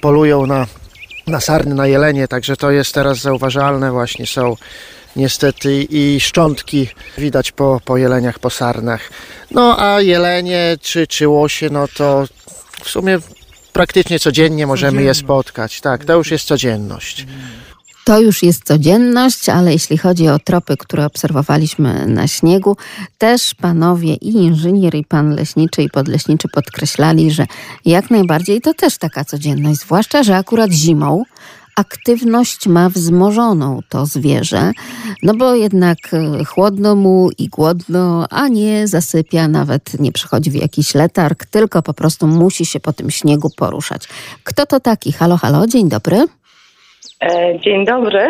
Polują na, na sarny, na jelenie, także to jest teraz zauważalne. Właśnie są niestety i szczątki widać po, po jeleniach, po sarnach. No a jelenie czy, czy łosie, no to w sumie praktycznie codziennie możemy je spotkać. Tak, to już jest codzienność. To już jest codzienność, ale jeśli chodzi o tropy, które obserwowaliśmy na śniegu, też panowie i inżynier, i pan leśniczy, i podleśniczy podkreślali, że jak najbardziej to też taka codzienność, zwłaszcza, że akurat zimą aktywność ma wzmożoną to zwierzę, no bo jednak e, chłodno mu i głodno, a nie zasypia, nawet nie przychodzi w jakiś letarg, tylko po prostu musi się po tym śniegu poruszać. Kto to taki? Halo, halo, dzień dobry. E, dzień dobry.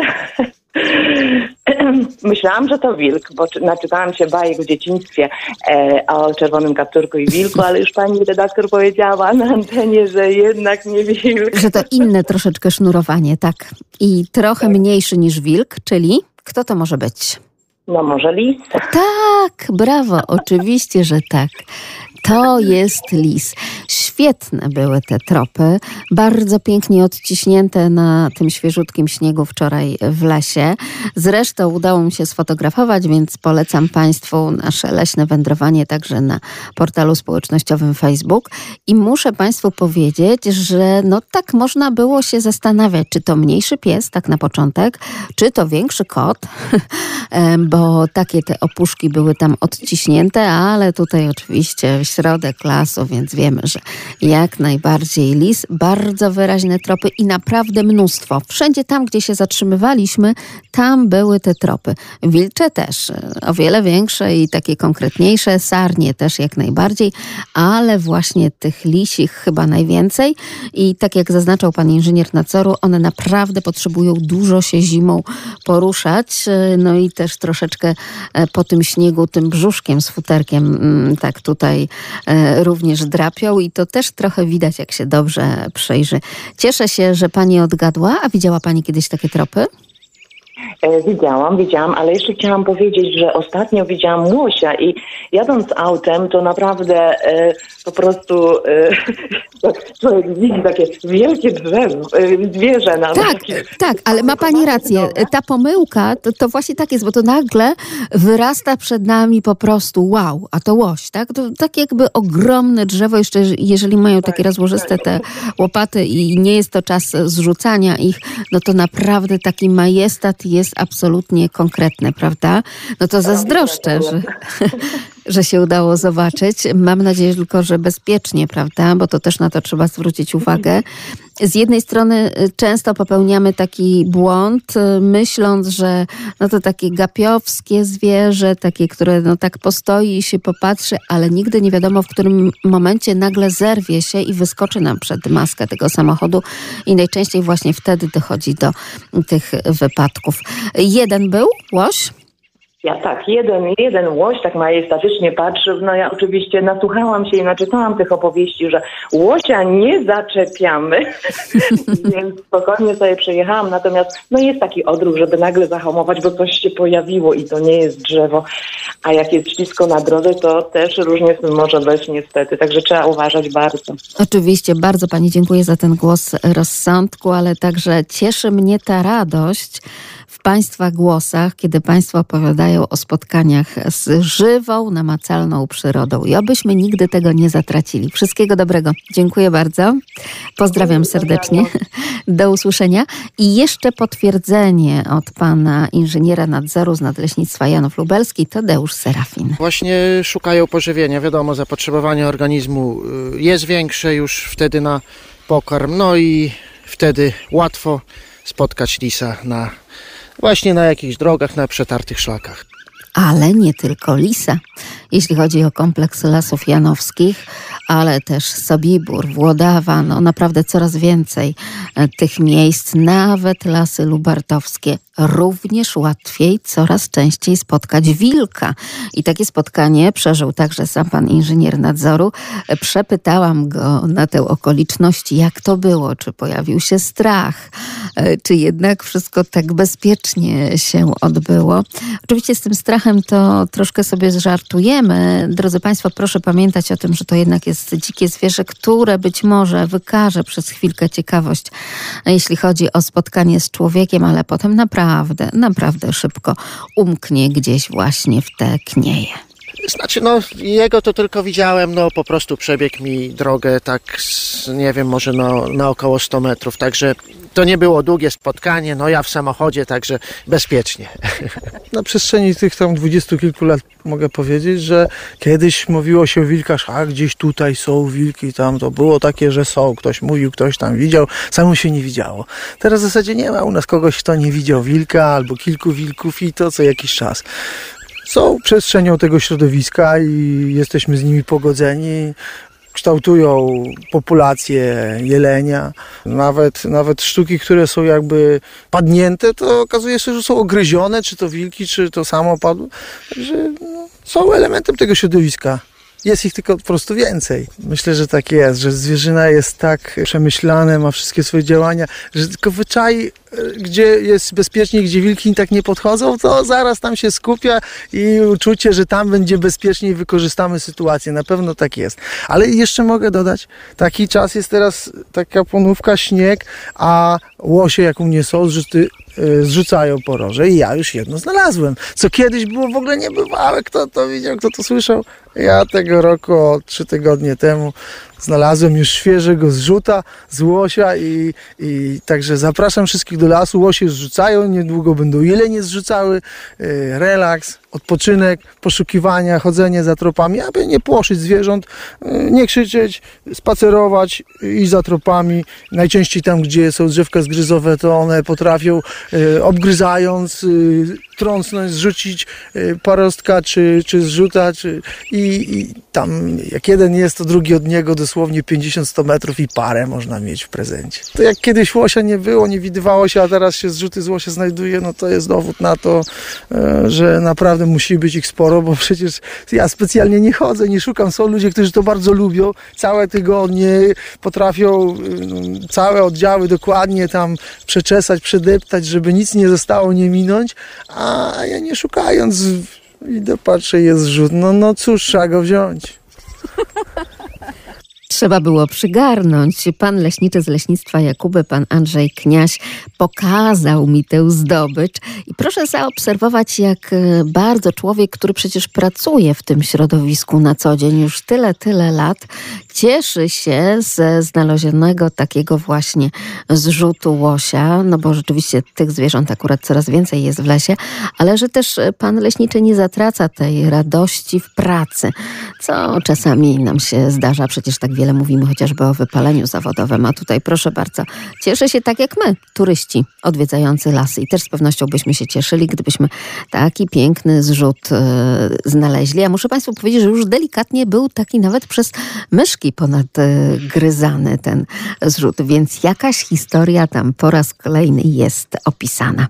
Myślałam, że to wilk, bo naczytałam się bajek w dzieciństwie e, o czerwonym kapturku i wilku, ale już pani redaktor powiedziała na antenie, że jednak nie wilk. Że to inne troszeczkę sznurowanie, tak. I trochę mniejszy niż wilk, czyli kto to może być? No może lis. Tak, brawo, oczywiście, że tak. To jest lis. Świetne były te tropy, bardzo pięknie odciśnięte na tym świeżutkim śniegu wczoraj w lesie. Zresztą udało mi się sfotografować, więc polecam Państwu nasze leśne wędrowanie także na portalu społecznościowym Facebook. I muszę Państwu powiedzieć, że no tak można było się zastanawiać, czy to mniejszy pies, tak na początek, czy to większy kot, bo takie te opuszki były tam odciśnięte, ale tutaj oczywiście środek lasu, więc wiemy, że jak najbardziej lis, bardzo wyraźne tropy i naprawdę mnóstwo. Wszędzie tam, gdzie się zatrzymywaliśmy, tam były te tropy. Wilcze też, o wiele większe i takie konkretniejsze, sarnie też jak najbardziej, ale właśnie tych lisich chyba najwięcej i tak jak zaznaczał pan inżynier nadzoru, one naprawdę potrzebują dużo się zimą poruszać, no i też troszeczkę e, po tym śniegu, tym brzuszkiem z futerkiem, mm, tak tutaj również drapią i to też trochę widać, jak się dobrze przejrzy. Cieszę się, że pani odgadła, a widziała pani kiedyś takie tropy? E, widziałam, widziałam, ale jeszcze chciałam powiedzieć, że ostatnio widziałam łosia i jadąc autem, to naprawdę e, po prostu e, człowiek widzi takie wielkie drzewo, e, zwierzę. Na tak, tak, ale ma pani rację. Ta pomyłka to, to właśnie tak jest, bo to nagle wyrasta przed nami po prostu wow, a to łoś, tak? To tak jakby ogromne drzewo, jeszcze jeżeli mają takie rozłożyste te łopaty i nie jest to czas zrzucania ich, no to naprawdę taki majestat jest absolutnie konkretne, prawda? No to zazdroszczę, że, że się udało zobaczyć. Mam nadzieję tylko, że bezpiecznie, prawda? Bo to też na to trzeba zwrócić uwagę. Z jednej strony y, często popełniamy taki błąd, y, myśląc, że no to takie gapiowskie zwierzę, takie, które no tak postoi i się popatrzy, ale nigdy nie wiadomo, w którym momencie nagle zerwie się i wyskoczy nam przed maskę tego samochodu i najczęściej właśnie wtedy dochodzi do tych wypadków. Jeden był łoś? Ja tak, jeden, jeden łoś tak majestatycznie patrzył. No ja oczywiście nasłuchałam się i naczytałam tych opowieści, że łosia nie zaczepiamy, więc spokojnie sobie przejechałam. Natomiast no jest taki odruch, żeby nagle zahamować, bo coś się pojawiło i to nie jest drzewo. A jak jest ślisko na drodze, to też różnie z tym może być niestety. Także trzeba uważać bardzo. Oczywiście, bardzo Pani dziękuję za ten głos rozsądku, ale także cieszy mnie ta radość, Państwa głosach, kiedy Państwo opowiadają o spotkaniach z żywą, namacalną przyrodą. I obyśmy nigdy tego nie zatracili. Wszystkiego dobrego. Dziękuję bardzo. Pozdrawiam serdecznie. Do usłyszenia. I jeszcze potwierdzenie od pana inżyniera nadzoru z Nadleśnictwa Janów Lubelski, Tadeusz Serafin. Właśnie szukają pożywienia. Wiadomo, zapotrzebowanie organizmu y, jest większe już wtedy na pokarm. No i wtedy łatwo spotkać lisa na właśnie na jakichś drogach, na przetartych szlakach. ale nie tylko Lisa. Jeśli chodzi o kompleks lasów janowskich, ale też Sobibór, Włodawa, no naprawdę coraz więcej e, tych miejsc, nawet lasy lubartowskie. Również łatwiej, coraz częściej spotkać wilka. I takie spotkanie przeżył także sam pan inżynier nadzoru. E, przepytałam go na tę okoliczność, jak to było, czy pojawił się strach, e, czy jednak wszystko tak bezpiecznie się odbyło. Oczywiście z tym strachem to troszkę sobie zżartujemy. Drodzy Państwo, proszę pamiętać o tym, że to jednak jest dzikie zwierzę, które być może wykaże przez chwilkę ciekawość, jeśli chodzi o spotkanie z człowiekiem, ale potem naprawdę, naprawdę szybko umknie gdzieś właśnie w te knieje. Znaczy, no, jego to tylko widziałem, no, po prostu przebiegł mi drogę tak, z, nie wiem, może no, na około 100 metrów, także to nie było długie spotkanie, no ja w samochodzie, także bezpiecznie. Na przestrzeni tych tam dwudziestu kilku lat mogę powiedzieć, że kiedyś mówiło się o wilkach, a gdzieś tutaj są wilki, tam to było takie, że są, ktoś mówił, ktoś tam widział, samo się nie widziało. Teraz w zasadzie nie ma u nas kogoś, kto nie widział wilka albo kilku wilków i to co jakiś czas są przestrzenią tego środowiska i jesteśmy z nimi pogodzeni kształtują populację jelenia. Nawet, nawet sztuki, które są jakby padnięte, to okazuje się, że są ogryzione, czy to wilki, czy to samo padło. Także no, są elementem tego środowiska. Jest ich tylko po prostu więcej. Myślę, że tak jest, że zwierzyna jest tak przemyślane, ma wszystkie swoje działania, że tylko wyczai gdzie jest bezpiecznie, gdzie wilki tak nie podchodzą, to zaraz tam się skupia i uczucie, że tam będzie bezpiecznie i wykorzystamy sytuację. Na pewno tak jest. Ale jeszcze mogę dodać, taki czas jest teraz taka ponówka, śnieg, a łosie jak u mnie są, zrzuty, e, zrzucają poroże i ja już jedno znalazłem. Co kiedyś było w ogóle niebywałe. Kto to widział, kto to słyszał? Ja tego roku, trzy tygodnie temu znalazłem już świeżego zrzuta z łosia i, i także zapraszam wszystkich do lasu. Łosie zrzucają, niedługo będą jelenie zrzucały, e, relaks, odpoczynek, poszukiwania, chodzenie za tropami, aby nie płoszyć zwierząt, e, nie krzyczeć, spacerować, i za tropami. Najczęściej tam, gdzie są drzewka zgryzowe, to one potrafią e, obgryzając, trącnąć, zrzucić parostka, czy, czy zrzuta, czy, i, i tam jak jeden jest, to drugi od niego dosłownie 50-100 metrów i parę można mieć w prezencie. To jak kiedyś łosia nie było, nie widywało się, a teraz się zrzuty z łosia znajduje, no to jest dowód na to, że naprawdę musi być ich sporo, bo przecież ja specjalnie nie chodzę, nie szukam. Są ludzie, którzy to bardzo lubią, całe tygodnie potrafią e, całe oddziały dokładnie tam przeczesać, przedeptać, żeby nic nie zostało nie minąć, a ja nie szukając idę, patrzę, jest rzut, no, no cóż, trzeba go wziąć. Trzeba było przygarnąć. Pan leśniczy z leśnictwa Jakuby, pan Andrzej Kniaś, pokazał mi tę zdobycz. I proszę zaobserwować, jak e, bardzo człowiek, który przecież pracuje w tym środowisku na co dzień już tyle, tyle lat, cieszy się ze znalezionego takiego właśnie zrzutu łosia, no bo rzeczywiście tych zwierząt akurat coraz więcej jest w lesie, ale że też pan leśniczy nie zatraca tej radości w pracy, co czasami nam się zdarza. Przecież tak wiele mówimy chociażby o wypaleniu zawodowym, a tutaj proszę bardzo, cieszę się tak jak my, turyści odwiedzający lasy i też z pewnością byśmy się cieszyli, gdybyśmy taki piękny zrzut yy, znaleźli. Ja muszę Państwu powiedzieć, że już delikatnie był taki nawet przez myszki ponadgryzany ten zrzut, więc jakaś historia tam po raz kolejny jest opisana.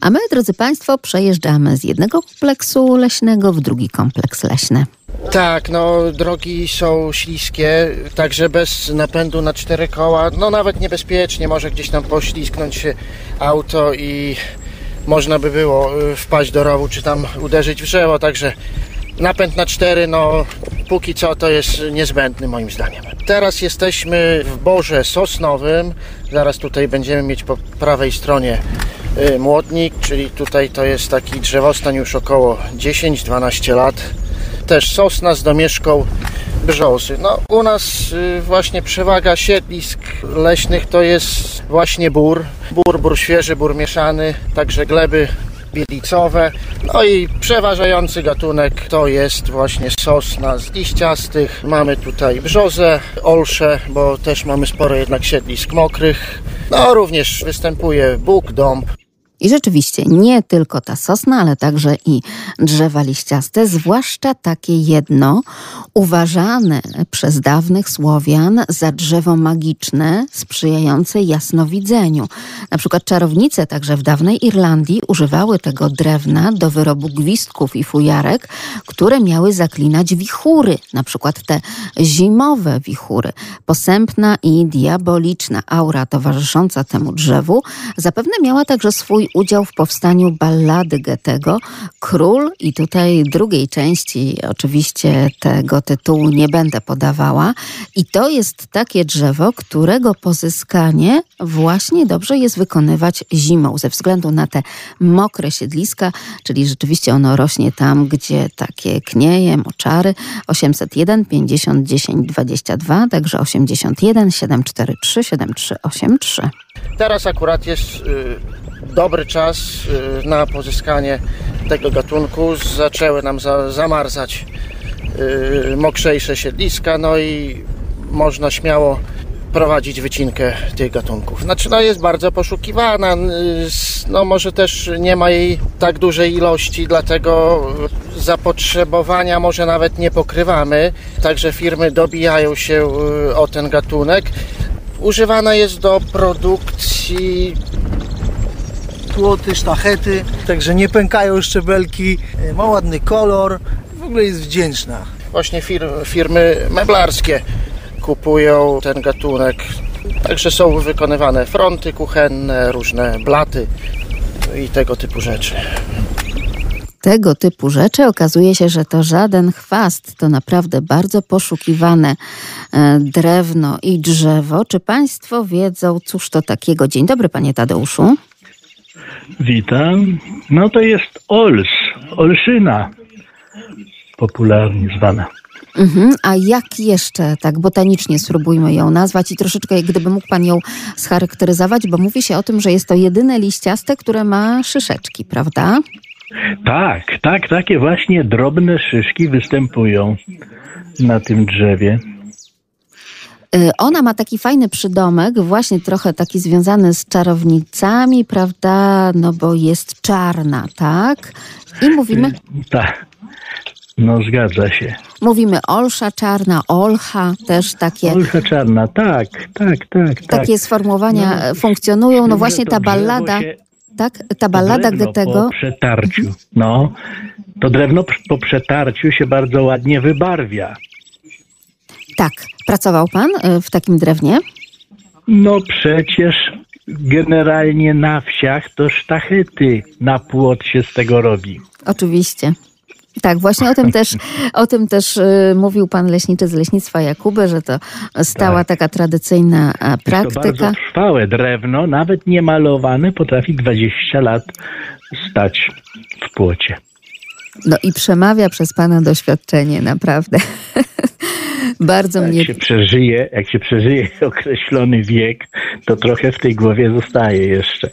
A my, drodzy Państwo, przejeżdżamy z jednego kompleksu leśnego w drugi kompleks leśny. Tak, no drogi są śliskie, także bez napędu na cztery koła, no nawet niebezpiecznie, może gdzieś tam poślizgnąć się auto i można by było y, wpaść do rowu, czy tam uderzyć w drzewo, także napęd na cztery, no póki co to jest niezbędny moim zdaniem. Teraz jesteśmy w Borze Sosnowym, zaraz tutaj będziemy mieć po prawej stronie y, młodnik, czyli tutaj to jest taki drzewostan już około 10-12 lat też sosna z domieszką brzozy. No, u nas y, właśnie przewaga siedlisk leśnych to jest właśnie bór. Bór, bór świeży, bór mieszany, także gleby bielicowe. No i przeważający gatunek to jest właśnie sosna z liściastych. Mamy tutaj brzozę, olsze, bo też mamy sporo jednak siedlisk mokrych. No również występuje bóg, dąb, I rzeczywiście nie tylko ta sosna, ale także i drzewa liściaste, zwłaszcza takie jedno, uważane przez dawnych Słowian za drzewo magiczne, sprzyjające jasnowidzeniu. Na przykład czarownice także w dawnej Irlandii używały tego drewna do wyrobu gwizdków i fujarek, które miały zaklinać wichury, na przykład te zimowe wichury. Posępna i diaboliczna aura towarzysząca temu drzewu zapewne miała także swój udział w powstaniu ballady Goethego Król i tutaj drugiej części oczywiście tego tytułu nie będę podawała i to jest takie drzewo, którego pozyskanie właśnie dobrze jest wykonywać zimą ze względu na te mokre siedliska, czyli rzeczywiście ono rośnie tam, gdzie takie knieje, moczary 801 50 10 22, także 81 743 7383. Teraz akurat jest y, dobry czas y, na pozyskanie tego gatunku. Zaczęły nam za, zamarzać y, mokrzejsze siedliska, no i można śmiało prowadzić wycinkę tych gatunków. Znaczy, no jest bardzo poszukiwana, no może też nie ma jej tak dużej ilości, dlatego zapotrzebowania może nawet nie pokrywamy, także firmy dobijają się o ten gatunek. Używana jest do produkcji płoty, sztachety, także nie pękają szczebelki, ma ładny kolor, w ogóle jest wdzięczna. Właśnie firmy meblarskie kupują ten gatunek. Także są wykonywane fronty kuchenne, różne blaty i tego typu rzeczy. Tego typu rzeczy okazuje się, że to żaden chwast, to naprawdę bardzo poszukiwane e, drewno i drzewo. Czy Państwo wiedzą, cóż to takiego? Dzień dobry, Panie Tadeuszu. Witam. No to jest ols, olszyna, popularnie zwana. Mhm, a jak jeszcze tak botanicznie spróbujmy ją nazwać i troszeczkę gdyby mógł Pan ją scharakteryzować, bo mówi się o tym, że jest to jedyne liściaste, które ma szyszeczki, prawda? Tak, tak, takie właśnie drobne szyszki występują na tym drzewie. Y, ona ma taki fajny przydomek, właśnie trochę taki związany z czarownicami, prawda? No bo jest czarna, tak? I mówimy. Tak. No zgadza się. Mówimy olsza czarna, olcha, też takie. Olcha czarna, tak, tak, tak. Takie tak. sformułowania no, funkcjonują. No właśnie ta ballada. Się, tak, ta ballada Goethego. Po przetarciu, no, to drewno po przetarciu się bardzo ładnie wybarwia. Tak. Pracował pan y, w takim drewnie? No przecież generalnie na wsiach to sztachety na płot się z tego robi. Oczywiście. Tak, właśnie o tym też, o tym też y, mówił pan leśniczy z leśnictwa Jakuby, że to stała tak. taka tradycyjna praktyka. To bardzo trwałe drewno, nawet niemalowane, potrafi 20 lat stać w płocie. No i przemawia przez pana doświadczenie, naprawdę. Bardzo jak mnie... Się przeżyje, jak się przeżyje określony wiek, to trochę w tej głowie zostaje jeszcze.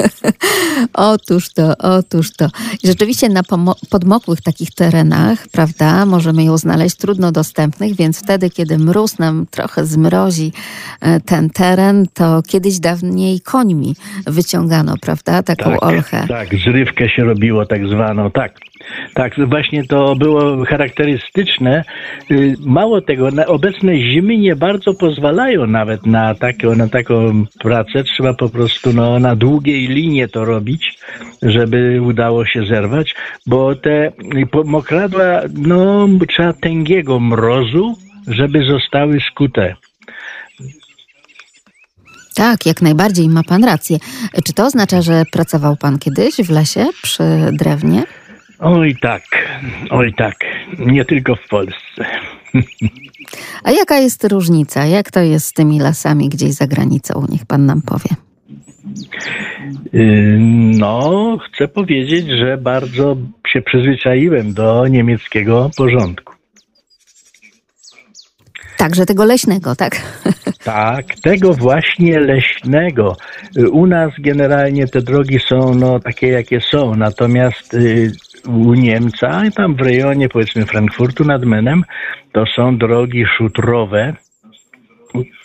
otóż to, otóż to. I rzeczywiście na podmokłych takich terenach, prawda, możemy ją znaleźć trudno dostępnych, więc wtedy, kiedy mróz nam trochę zmrozi e, ten teren, to kiedyś dawniej końmi wyciągano, prawda, taką tak, olchę. Tak, zrywkę się robiło tak zwaną, tak. Tak, właśnie to było charakterystyczne. Y, mało tego, obecne zimy nie bardzo pozwalają nawet na, takie, na taką pracę. Trzeba po prostu no, na długiej linie to robić, żeby udało się zerwać, bo te mokradła, no, trzeba tęgiego mrozu, żeby zostały skute. Tak, jak najbardziej ma pan rację. Czy to oznacza, że pracował pan kiedyś w lesie przy drewnie? Oj tak, oj tak. Nie tylko w Polsce. A jaka jest różnica? Jak to jest z tymi lasami gdzieś za granicą? Niech pan nam powie. Y, no, chcę powiedzieć, że bardzo się przyzwyczaiłem do niemieckiego porządku. Także tego leśnego, tak? Tak, tego właśnie leśnego. U nas generalnie te drogi są no, takie, jakie są, natomiast y, u Niemca, tam w rejonie powiedzmy Frankfurtu nad Menem, to są drogi szutrowe,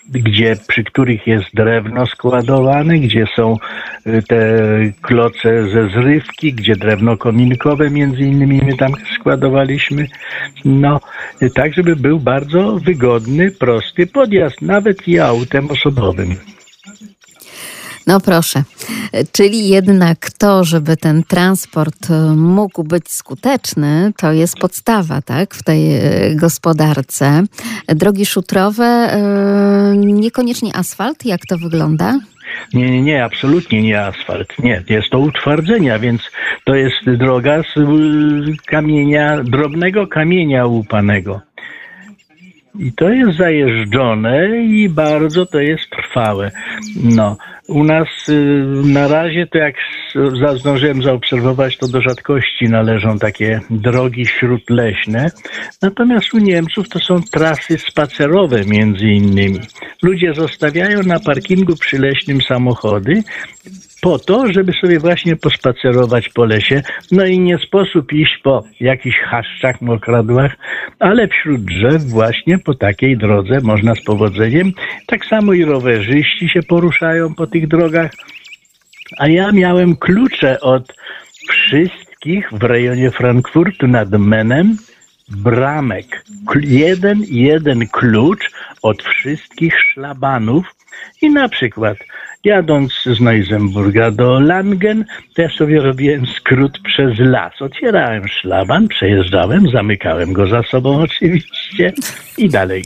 gdzie, przy których jest drewno składowane, gdzie są y, te kloce ze zrywki, gdzie drewno kominkowe między innymi my tam składowaliśmy. No, tak, żeby był bardzo wygodny, prosty podjazd, nawet i autem osobowym. No proszę. Czyli jednak to, żeby ten transport e, mógł być skuteczny, to jest podstawa, tak, w tej e, gospodarce. Drogi szutrowe, e, niekoniecznie asfalt, jak to wygląda? Nie, nie, nie, absolutnie nie asfalt. Nie, jest to utwardzenia, więc to jest droga z kamienia, drobnego kamienia łupanego. I to jest zajeżdżone i bardzo to jest trwałe. No, u nas y, na razie to jak zdążyłem zaobserwować, to do rzadkości należą takie drogi śródleśne. Natomiast u Niemców to są trasy spacerowe między innymi. Ludzie zostawiają na parkingu przyleśnym samochody po to, żeby sobie właśnie pospacerować po lesie. No i nie sposób iść po jakichś chaszczach, mokradłach, ale wśród drzew właśnie po takiej drodze można z powodzeniem. Tak samo i rowerzyści się poruszają po tych drogach. A ja miałem klucze od wszystkich w rejonie Frankfurtu nad Menem bramek. Jeden, jeden klucz od wszystkich szlabanów i na przykład Jadąc z Neusenburga do Langen, to ja sobie robiłem skrót przez las. Otwierałem szlaban, przejeżdżałem, zamykałem go za sobą oczywiście i dalej.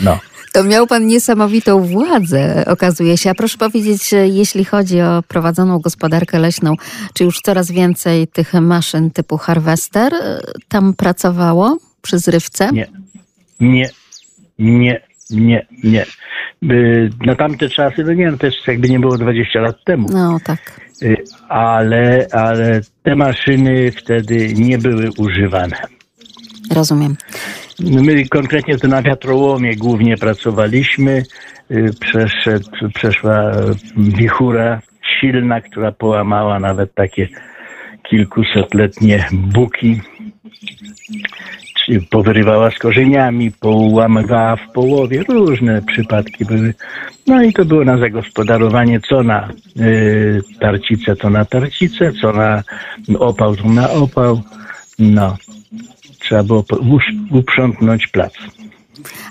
No. To miał pan niesamowitą władzę, okazuje się. A proszę powiedzieć, jeśli chodzi o prowadzoną gospodarkę leśną, czy już coraz więcej tych maszyn typu harvester tam pracowało przy zrywce? Nie, nie, nie, nie, nie. Na tamte czasy, no nie no, też jakby nie było 20 lat temu. No tak. Y, ale, ale te maszyny wtedy nie były używane. Rozumiem. No, my konkretnie to na wiatrołomie głównie pracowaliśmy. Y, przeszedł, przeszła wichura silna, która połamała nawet takie kilkusetletnie buki powyrywała z korzeniami, połamywała w połowie, różne przypadki były. No i to było na zagospodarowanie, co na y, tarcicę, to na tarcicę, co na opał, to na opał. No, trzeba było uprzątnąć plac.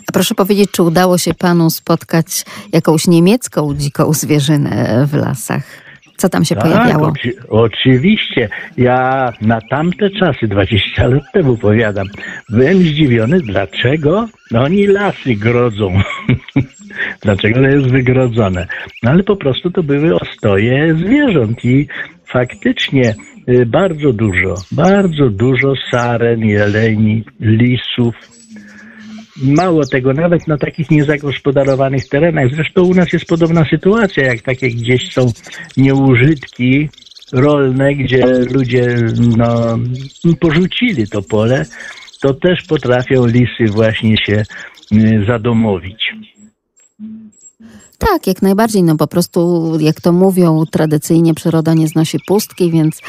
A proszę powiedzieć, czy udało się panu spotkać jakąś niemiecką dziką zwierzynę w lasach? Co tam się tak, pojawiało? Oczy, oczywiście. Ja na tamte czasy, 20 lat temu powiadam, byłem zdziwiony, dlaczego oni lasy grodzą. dlaczego to jest wygrodzone. No ale po prostu to były ostoje zwierząt i faktycznie bardzo dużo, bardzo dużo saren, jeleni, lisów, Mało tego, nawet na takich niezagospodarowanych terenach. Zresztą u nas jest podobna sytuacja, jak takie gdzieś są nieużytki rolne, gdzie ludzie no, porzucili to pole, to też potrafią lisy właśnie się y, zadomowić. Tak, jak najbardziej. No po prostu, jak to mówią, tradycyjnie przyroda nie znosi pustki, więc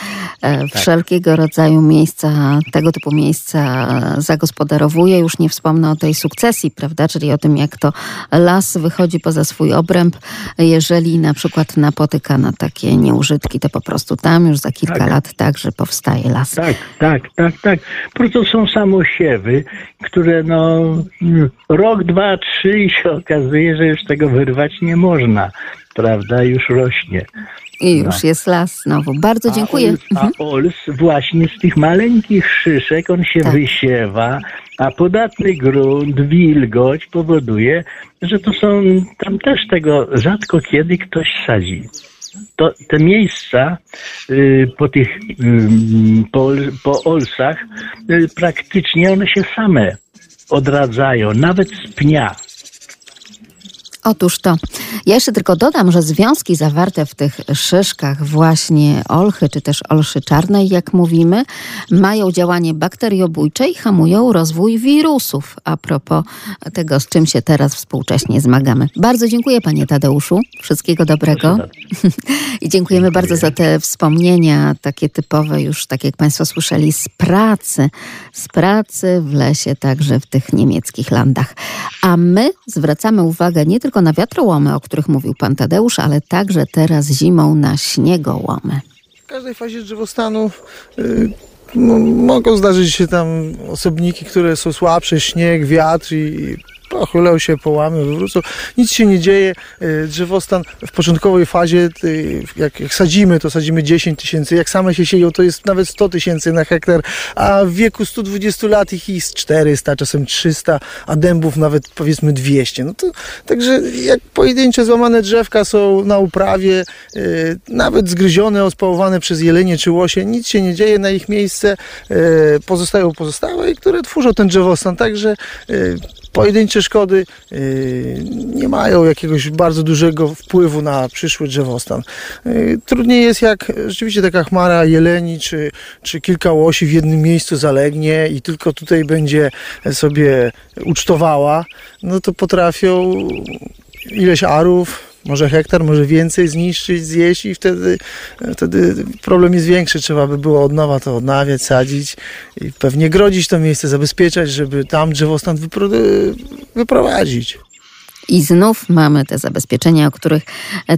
e, tak. wszelkiego rodzaju miejsca, tego typu miejsca zagospodarowuje. Już nie wspomnę o tej sukcesji, prawda? Czyli o tym, jak to las wychodzi poza swój obręb. Jeżeli na przykład napotyka na takie nieużytki, to po prostu tam już za kilka tak. lat także powstaje las. Tak, tak, tak, tak. Po prostu są samosiewy, które no rok, dwa, trzy i się okazuje, że już tego wyrwać nie można, prawda, już rośnie. I już no. jest las znowu. Bardzo dziękuję. A ols, a mhm. ols, właśnie z tych maleńkich szyszek on się tak. wysiewa, a podatny grunt, wilgoć powoduje, że to są, tam też tego rzadko kiedy ktoś sadzi. To, te miejsca y, po tych y, po, po olsach y, praktycznie one się same odradzają, nawet z pnia. Otóż to. Ja jeszcze tylko dodam, że związki zawarte w tych szyszkach właśnie olchy, czy też olszy czarnej, jak mówimy, mają działanie bakteriobójcze i hamują rozwój wirusów. A propos tego, z czym się teraz współcześnie zmagamy. Bardzo dziękuję panie Tadeuszu. Wszystkiego dobrego. I dziękujemy bardzo za te wspomnienia, takie typowe już, tak jak państwo słyszeli, z pracy. Z pracy w lesie, także w tych niemieckich landach. A my zwracamy uwagę nie tylko tylko na wiatrołomy, o których mówił pan Tadeusz, ale także teraz zimą na śniegołomy. W każdej fazie drzewostanu y, mogą zdarzyć się tam osobniki, które są słabsze, śnieg, wiatr i pochylą się, połamią, wywrócą. Nic się nie dzieje. Y, drzewostan w początkowej fazie, y, jak, jak sadzimy, to sadzimy 10 tysięcy. Jak same się sieją, to jest nawet 100 tysięcy na hektar, a w wieku 120 lat ich jest 400, czasem 300, a dębów nawet powiedzmy 200. No to, także jak pojedyncze złamane drzewka są na uprawie, y, nawet zgryzione, ospałowane przez jelenie czy łosie, nic się nie dzieje na ich miejsce, pozostają pozostałe, które tworzą ten drzewostan. Także pojedyncze szkody yy, nie mają jakiegoś bardzo dużego wpływu na przyszły drzewostan. Yy, trudniej jest jak rzeczywiście taka chmara jeleni czy, czy kilka łosi w jednym miejscu zalegnie i tylko tutaj będzie sobie ucztowała, no to potrafią ileś arów może hektar, może więcej zniszczyć, zjeść i wtedy, wtedy problem jest większy. Trzeba by było od nowa to odnawiać, sadzić i pewnie grodzić to miejsce, zabezpieczać, żeby tam drzewostan wypro- wyprowadzić. I znów mamy te zabezpieczenia, o których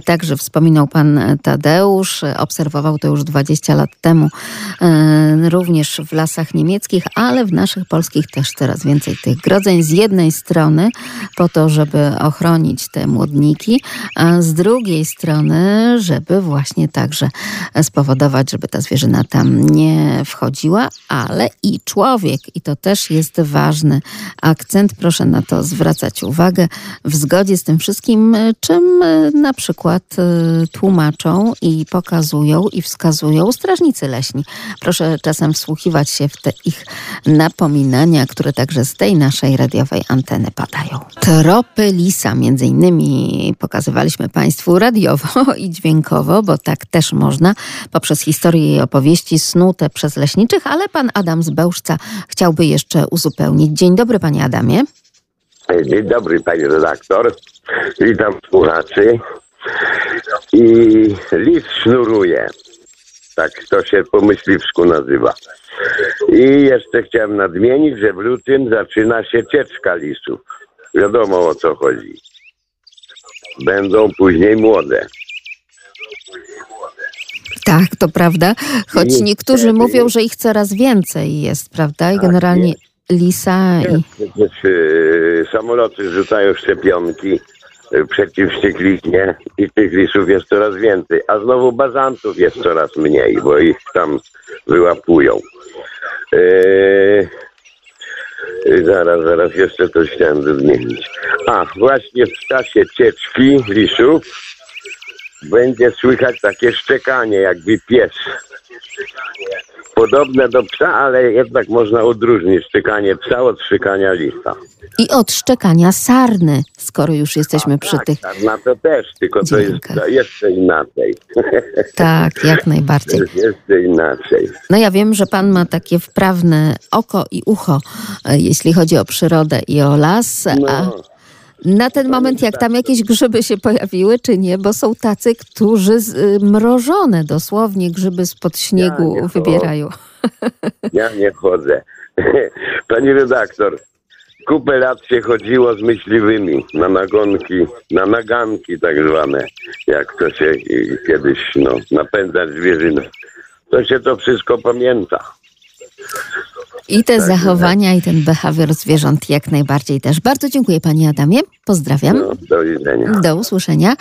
także wspominał pan Tadeusz. Obserwował to już 20 lat temu, e, również w lasach niemieckich, ale w naszych polskich też coraz więcej tych grodzeń. Z jednej strony po to, żeby ochronić te młodniki, a z drugiej strony, żeby właśnie także spowodować, żeby ta zwierzyna tam nie wchodziła, ale i człowiek. I to też jest ważny akcent. Proszę na to zwracać uwagę. W zgodzie z tym wszystkim, e, czym e, na przykład e, tłumaczą i pokazują i wskazują strażnicy leśni. Proszę czasem wsłuchiwać się w te ich napominania, które także z tej naszej radiowej anteny padają. Tropy lisa między innymi pokazywaliśmy Państwu radiowo i dźwiękowo, bo tak też można, poprzez historię i opowieści snute przez leśniczych, ale pan Adam z Bełżca chciałby jeszcze uzupełnić. Dzień dobry, panie Adamie. Dzień dobry, pani redaktor. Witam słuchaczy. I list sznuruje. Tak to się po myśliwsku nazywa. I jeszcze chciałem nadmienić, że w lutym zaczyna się cieczka lisów. Wiadomo o co chodzi. Będą później młode. Tak, to prawda. Choć niektórzy mówią, że ich coraz więcej jest, prawda? I generalnie lisa i... Y, samoloty rzucają szczepionki y, przeciw wściekliźnie i tych lisów jest coraz więcej. A znowu bazantów jest coraz mniej, bo ich tam wyłapują. Y, zaraz, zaraz jeszcze coś chciałem zmienić. A, właśnie w czasie cieczki lisów będzie słychać takie szczekanie, jakby pies podobne do psa, ale jednak można odróżnić szczekanie psa od szczekania lisa. I od szczekania sarny, skoro już jesteśmy A, przy tak, tych. Sarna to też, tylko to jest jeszcze inaczej. Tak, jak najbardziej. To jest jeszcze inaczej. No ja wiem, że pan ma takie wprawne oko i ucho, e, jeśli chodzi o przyrodę i o las. No. A na ten moment, jak tam jakieś grzyby się pojawiły, czy nie? Bo są tacy, którzy z, y, mrożone dosłownie grzyby spod śniegu ja wybierają. Ja nie chodzę. Pani redaktor, kupę lat się chodziło z myśliwymi na nagonki, na naganki tak zwane, jak to się kiedyś no, napędzać zwierzynę. To się to wszystko pamięta. I te tak, zachowania, i ten behawior zwierząt jak najbardziej też. Bardzo dziękuję Panie Adamie. Pozdrawiam. No, do widzenia. Do usłyszenia.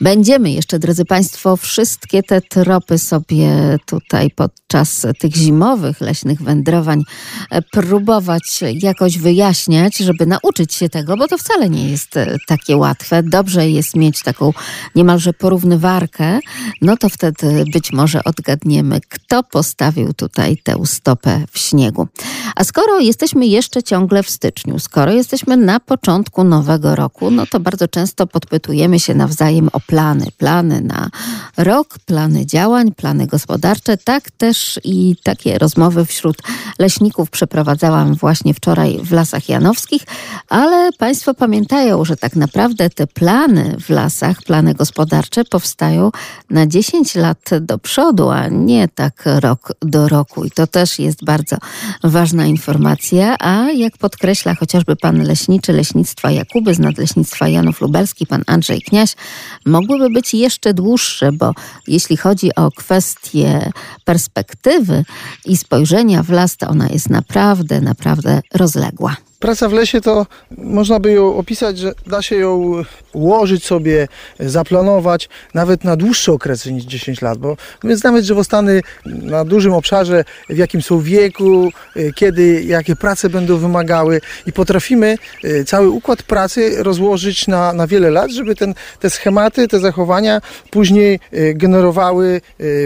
Będziemy jeszcze, drodzy Państwo, wszystkie te tropy sobie tutaj podczas tych zimowych leśnych wędrowań e, próbować jakoś wyjaśniać, żeby nauczyć się tego, bo to wcale nie jest e, takie łatwe. Dobrze jest mieć taką niemalże porównywarkę, no to wtedy być może odgadniemy, kto postawił tutaj tę stopę w śniegu. A skoro jesteśmy jeszcze ciągle w styczniu, skoro jesteśmy na początku nowego roku, no to bardzo często podpytujemy się nawzajem o plany. Plany na rok, plany działań, plany gospodarcze. Tak też i takie rozmowy wśród leśników przeprowadzałam właśnie wczoraj w Lasach Janowskich, ale Państwo pamiętają, że tak naprawdę te plany w lasach, plany gospodarcze powstają na 10 lat do przodu, a nie tak rok do roku. I to też jest bardzo ważne ważna informacja, a jak podkreśla chociażby pan leśniczy Leśnictwa Jakuby z Nadleśnictwa Janów Lubelski, pan Andrzej Kniaś, mogłyby być jeszcze dłuższe, bo jeśli chodzi o kwestię perspektywy i spojrzenia w las, to ona jest naprawdę, naprawdę rozległa. Praca w lesie to można by ją opisać, że da się ją ułożyć sobie, zaplanować nawet na dłuższe okresy niż 10 lat, bo my znamy drzewostany na dużym obszarze, w jakim są wieku, y, kiedy, jakie prace będą wymagały i potrafimy y, cały układ pracy rozłożyć na, na wiele lat, żeby ten, te schematy, te zachowania później y, generowały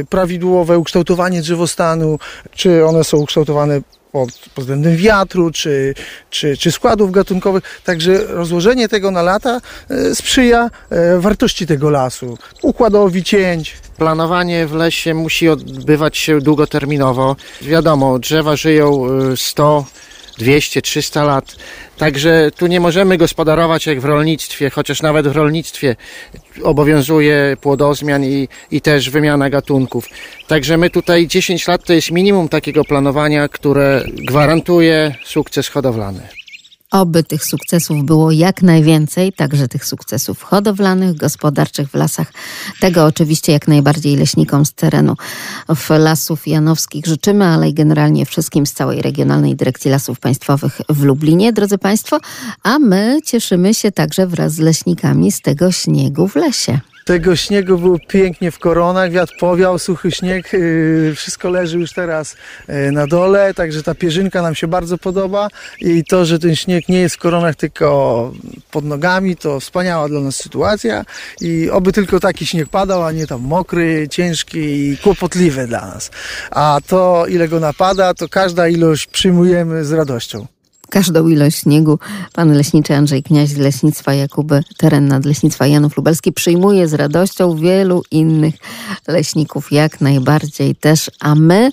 prawidłowe ukształtowanie drzewostanu, czy one są ukształtowane pod, pod względem wiatru czy, czy, czy składów gatunkowych. Także rozłożenie tego na lata e, sprzyja e, wartości tego lasu, układowi cięć. Planowanie w lesie musi odbywać się długoterminowo. Wiadomo, drzewa żyją 100 e, 200-300 lat. Także tu nie możemy gospodarować jak w rolnictwie, chociaż nawet w rolnictwie obowiązuje płodozmian i, i też wymiana gatunków. Także my tutaj 10 lat to jest minimum takiego planowania, które gwarantuje sukces hodowlany. Oby tych sukcesów było jak najwięcej, także tych sukcesów hodowlanych, gospodarczych w lasach. Tego oczywiście jak najbardziej leśnikom z terenu w Lasów Janowskich życzymy, ale i generalnie wszystkim z całej Regionalnej Dyrekcji Lasów Państwowych w Lublinie, drodzy Państwo. A my cieszymy się także wraz z leśnikami z tego śniegu w lesie. Tego śniegu było pięknie w koronach, wiatr powiał, suchy śnieg, yy, wszystko leży już teraz yy, na dole, także ta pierzynka nam się bardzo podoba i to, że ten śnieg nie jest w koronach, tylko pod nogami, to wspaniała dla nas sytuacja i oby tylko taki śnieg padał, a nie tam mokry, ciężki i kłopotliwy dla nas. A to, ile go napada, to każda ilość przyjmujemy z radością każdą ilość śniegu. Pan leśniczy Andrzej Kniaź z Leśnictwa Jakuby, teren nadleśnictwa Janów Lubelski przyjmuje z radością wielu innych leśników, jak najbardziej też, a my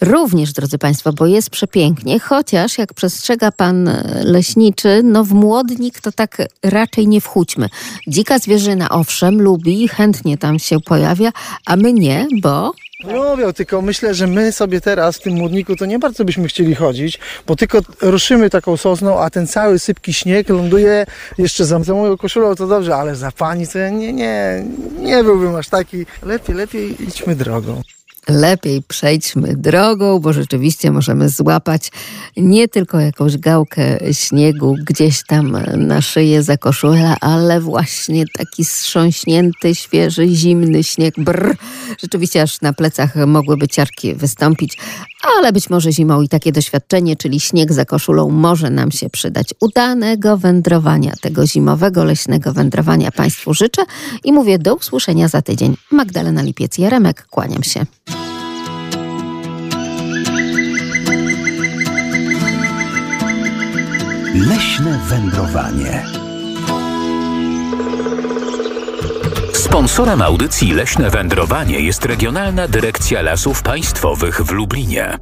również, drodzy Państwo, bo jest przepięknie, chociaż jak przestrzega pan leśniczy, no w młodnik to tak raczej nie wchódźmy. Dzika zwierzyna owszem lubi, chętnie tam się pojawia, a my nie, bo Lubią, tylko myślę, że my sobie teraz w tym młodniku to nie bardzo byśmy chcieli chodzić, bo tylko ruszymy taką sosną, a ten cały sypki śnieg ląduje jeszcze za, za moją koszulą, to dobrze, ale za pani to ja nie, nie, nie byłbym aż taki. Lepiej, lepiej idźmy drogą lepiej przejdźmy drogą, bo rzeczywiście możemy złapać nie tylko jakąś gałkę śniegu gdzieś tam na szyję za koszulę, ale właśnie taki strząśnięty, świeży, zimny śnieg. Brr. Rzeczywiście aż na plecach mogłyby ciarki wystąpić, ale być może zimą i takie doświadczenie, czyli śnieg za koszulą może nam się przydać. Udanego wędrowania, tego zimowego, leśnego wędrowania Państwu życzę i mówię do usłyszenia za tydzień. Magdalena Lipiec-Jaremek, kłaniam się. Leśne wędrowanie. Sponsorem audycji Leśne Wędrowanie jest Regionalna Dyrekcja Lasów Państwowych w Lublinie.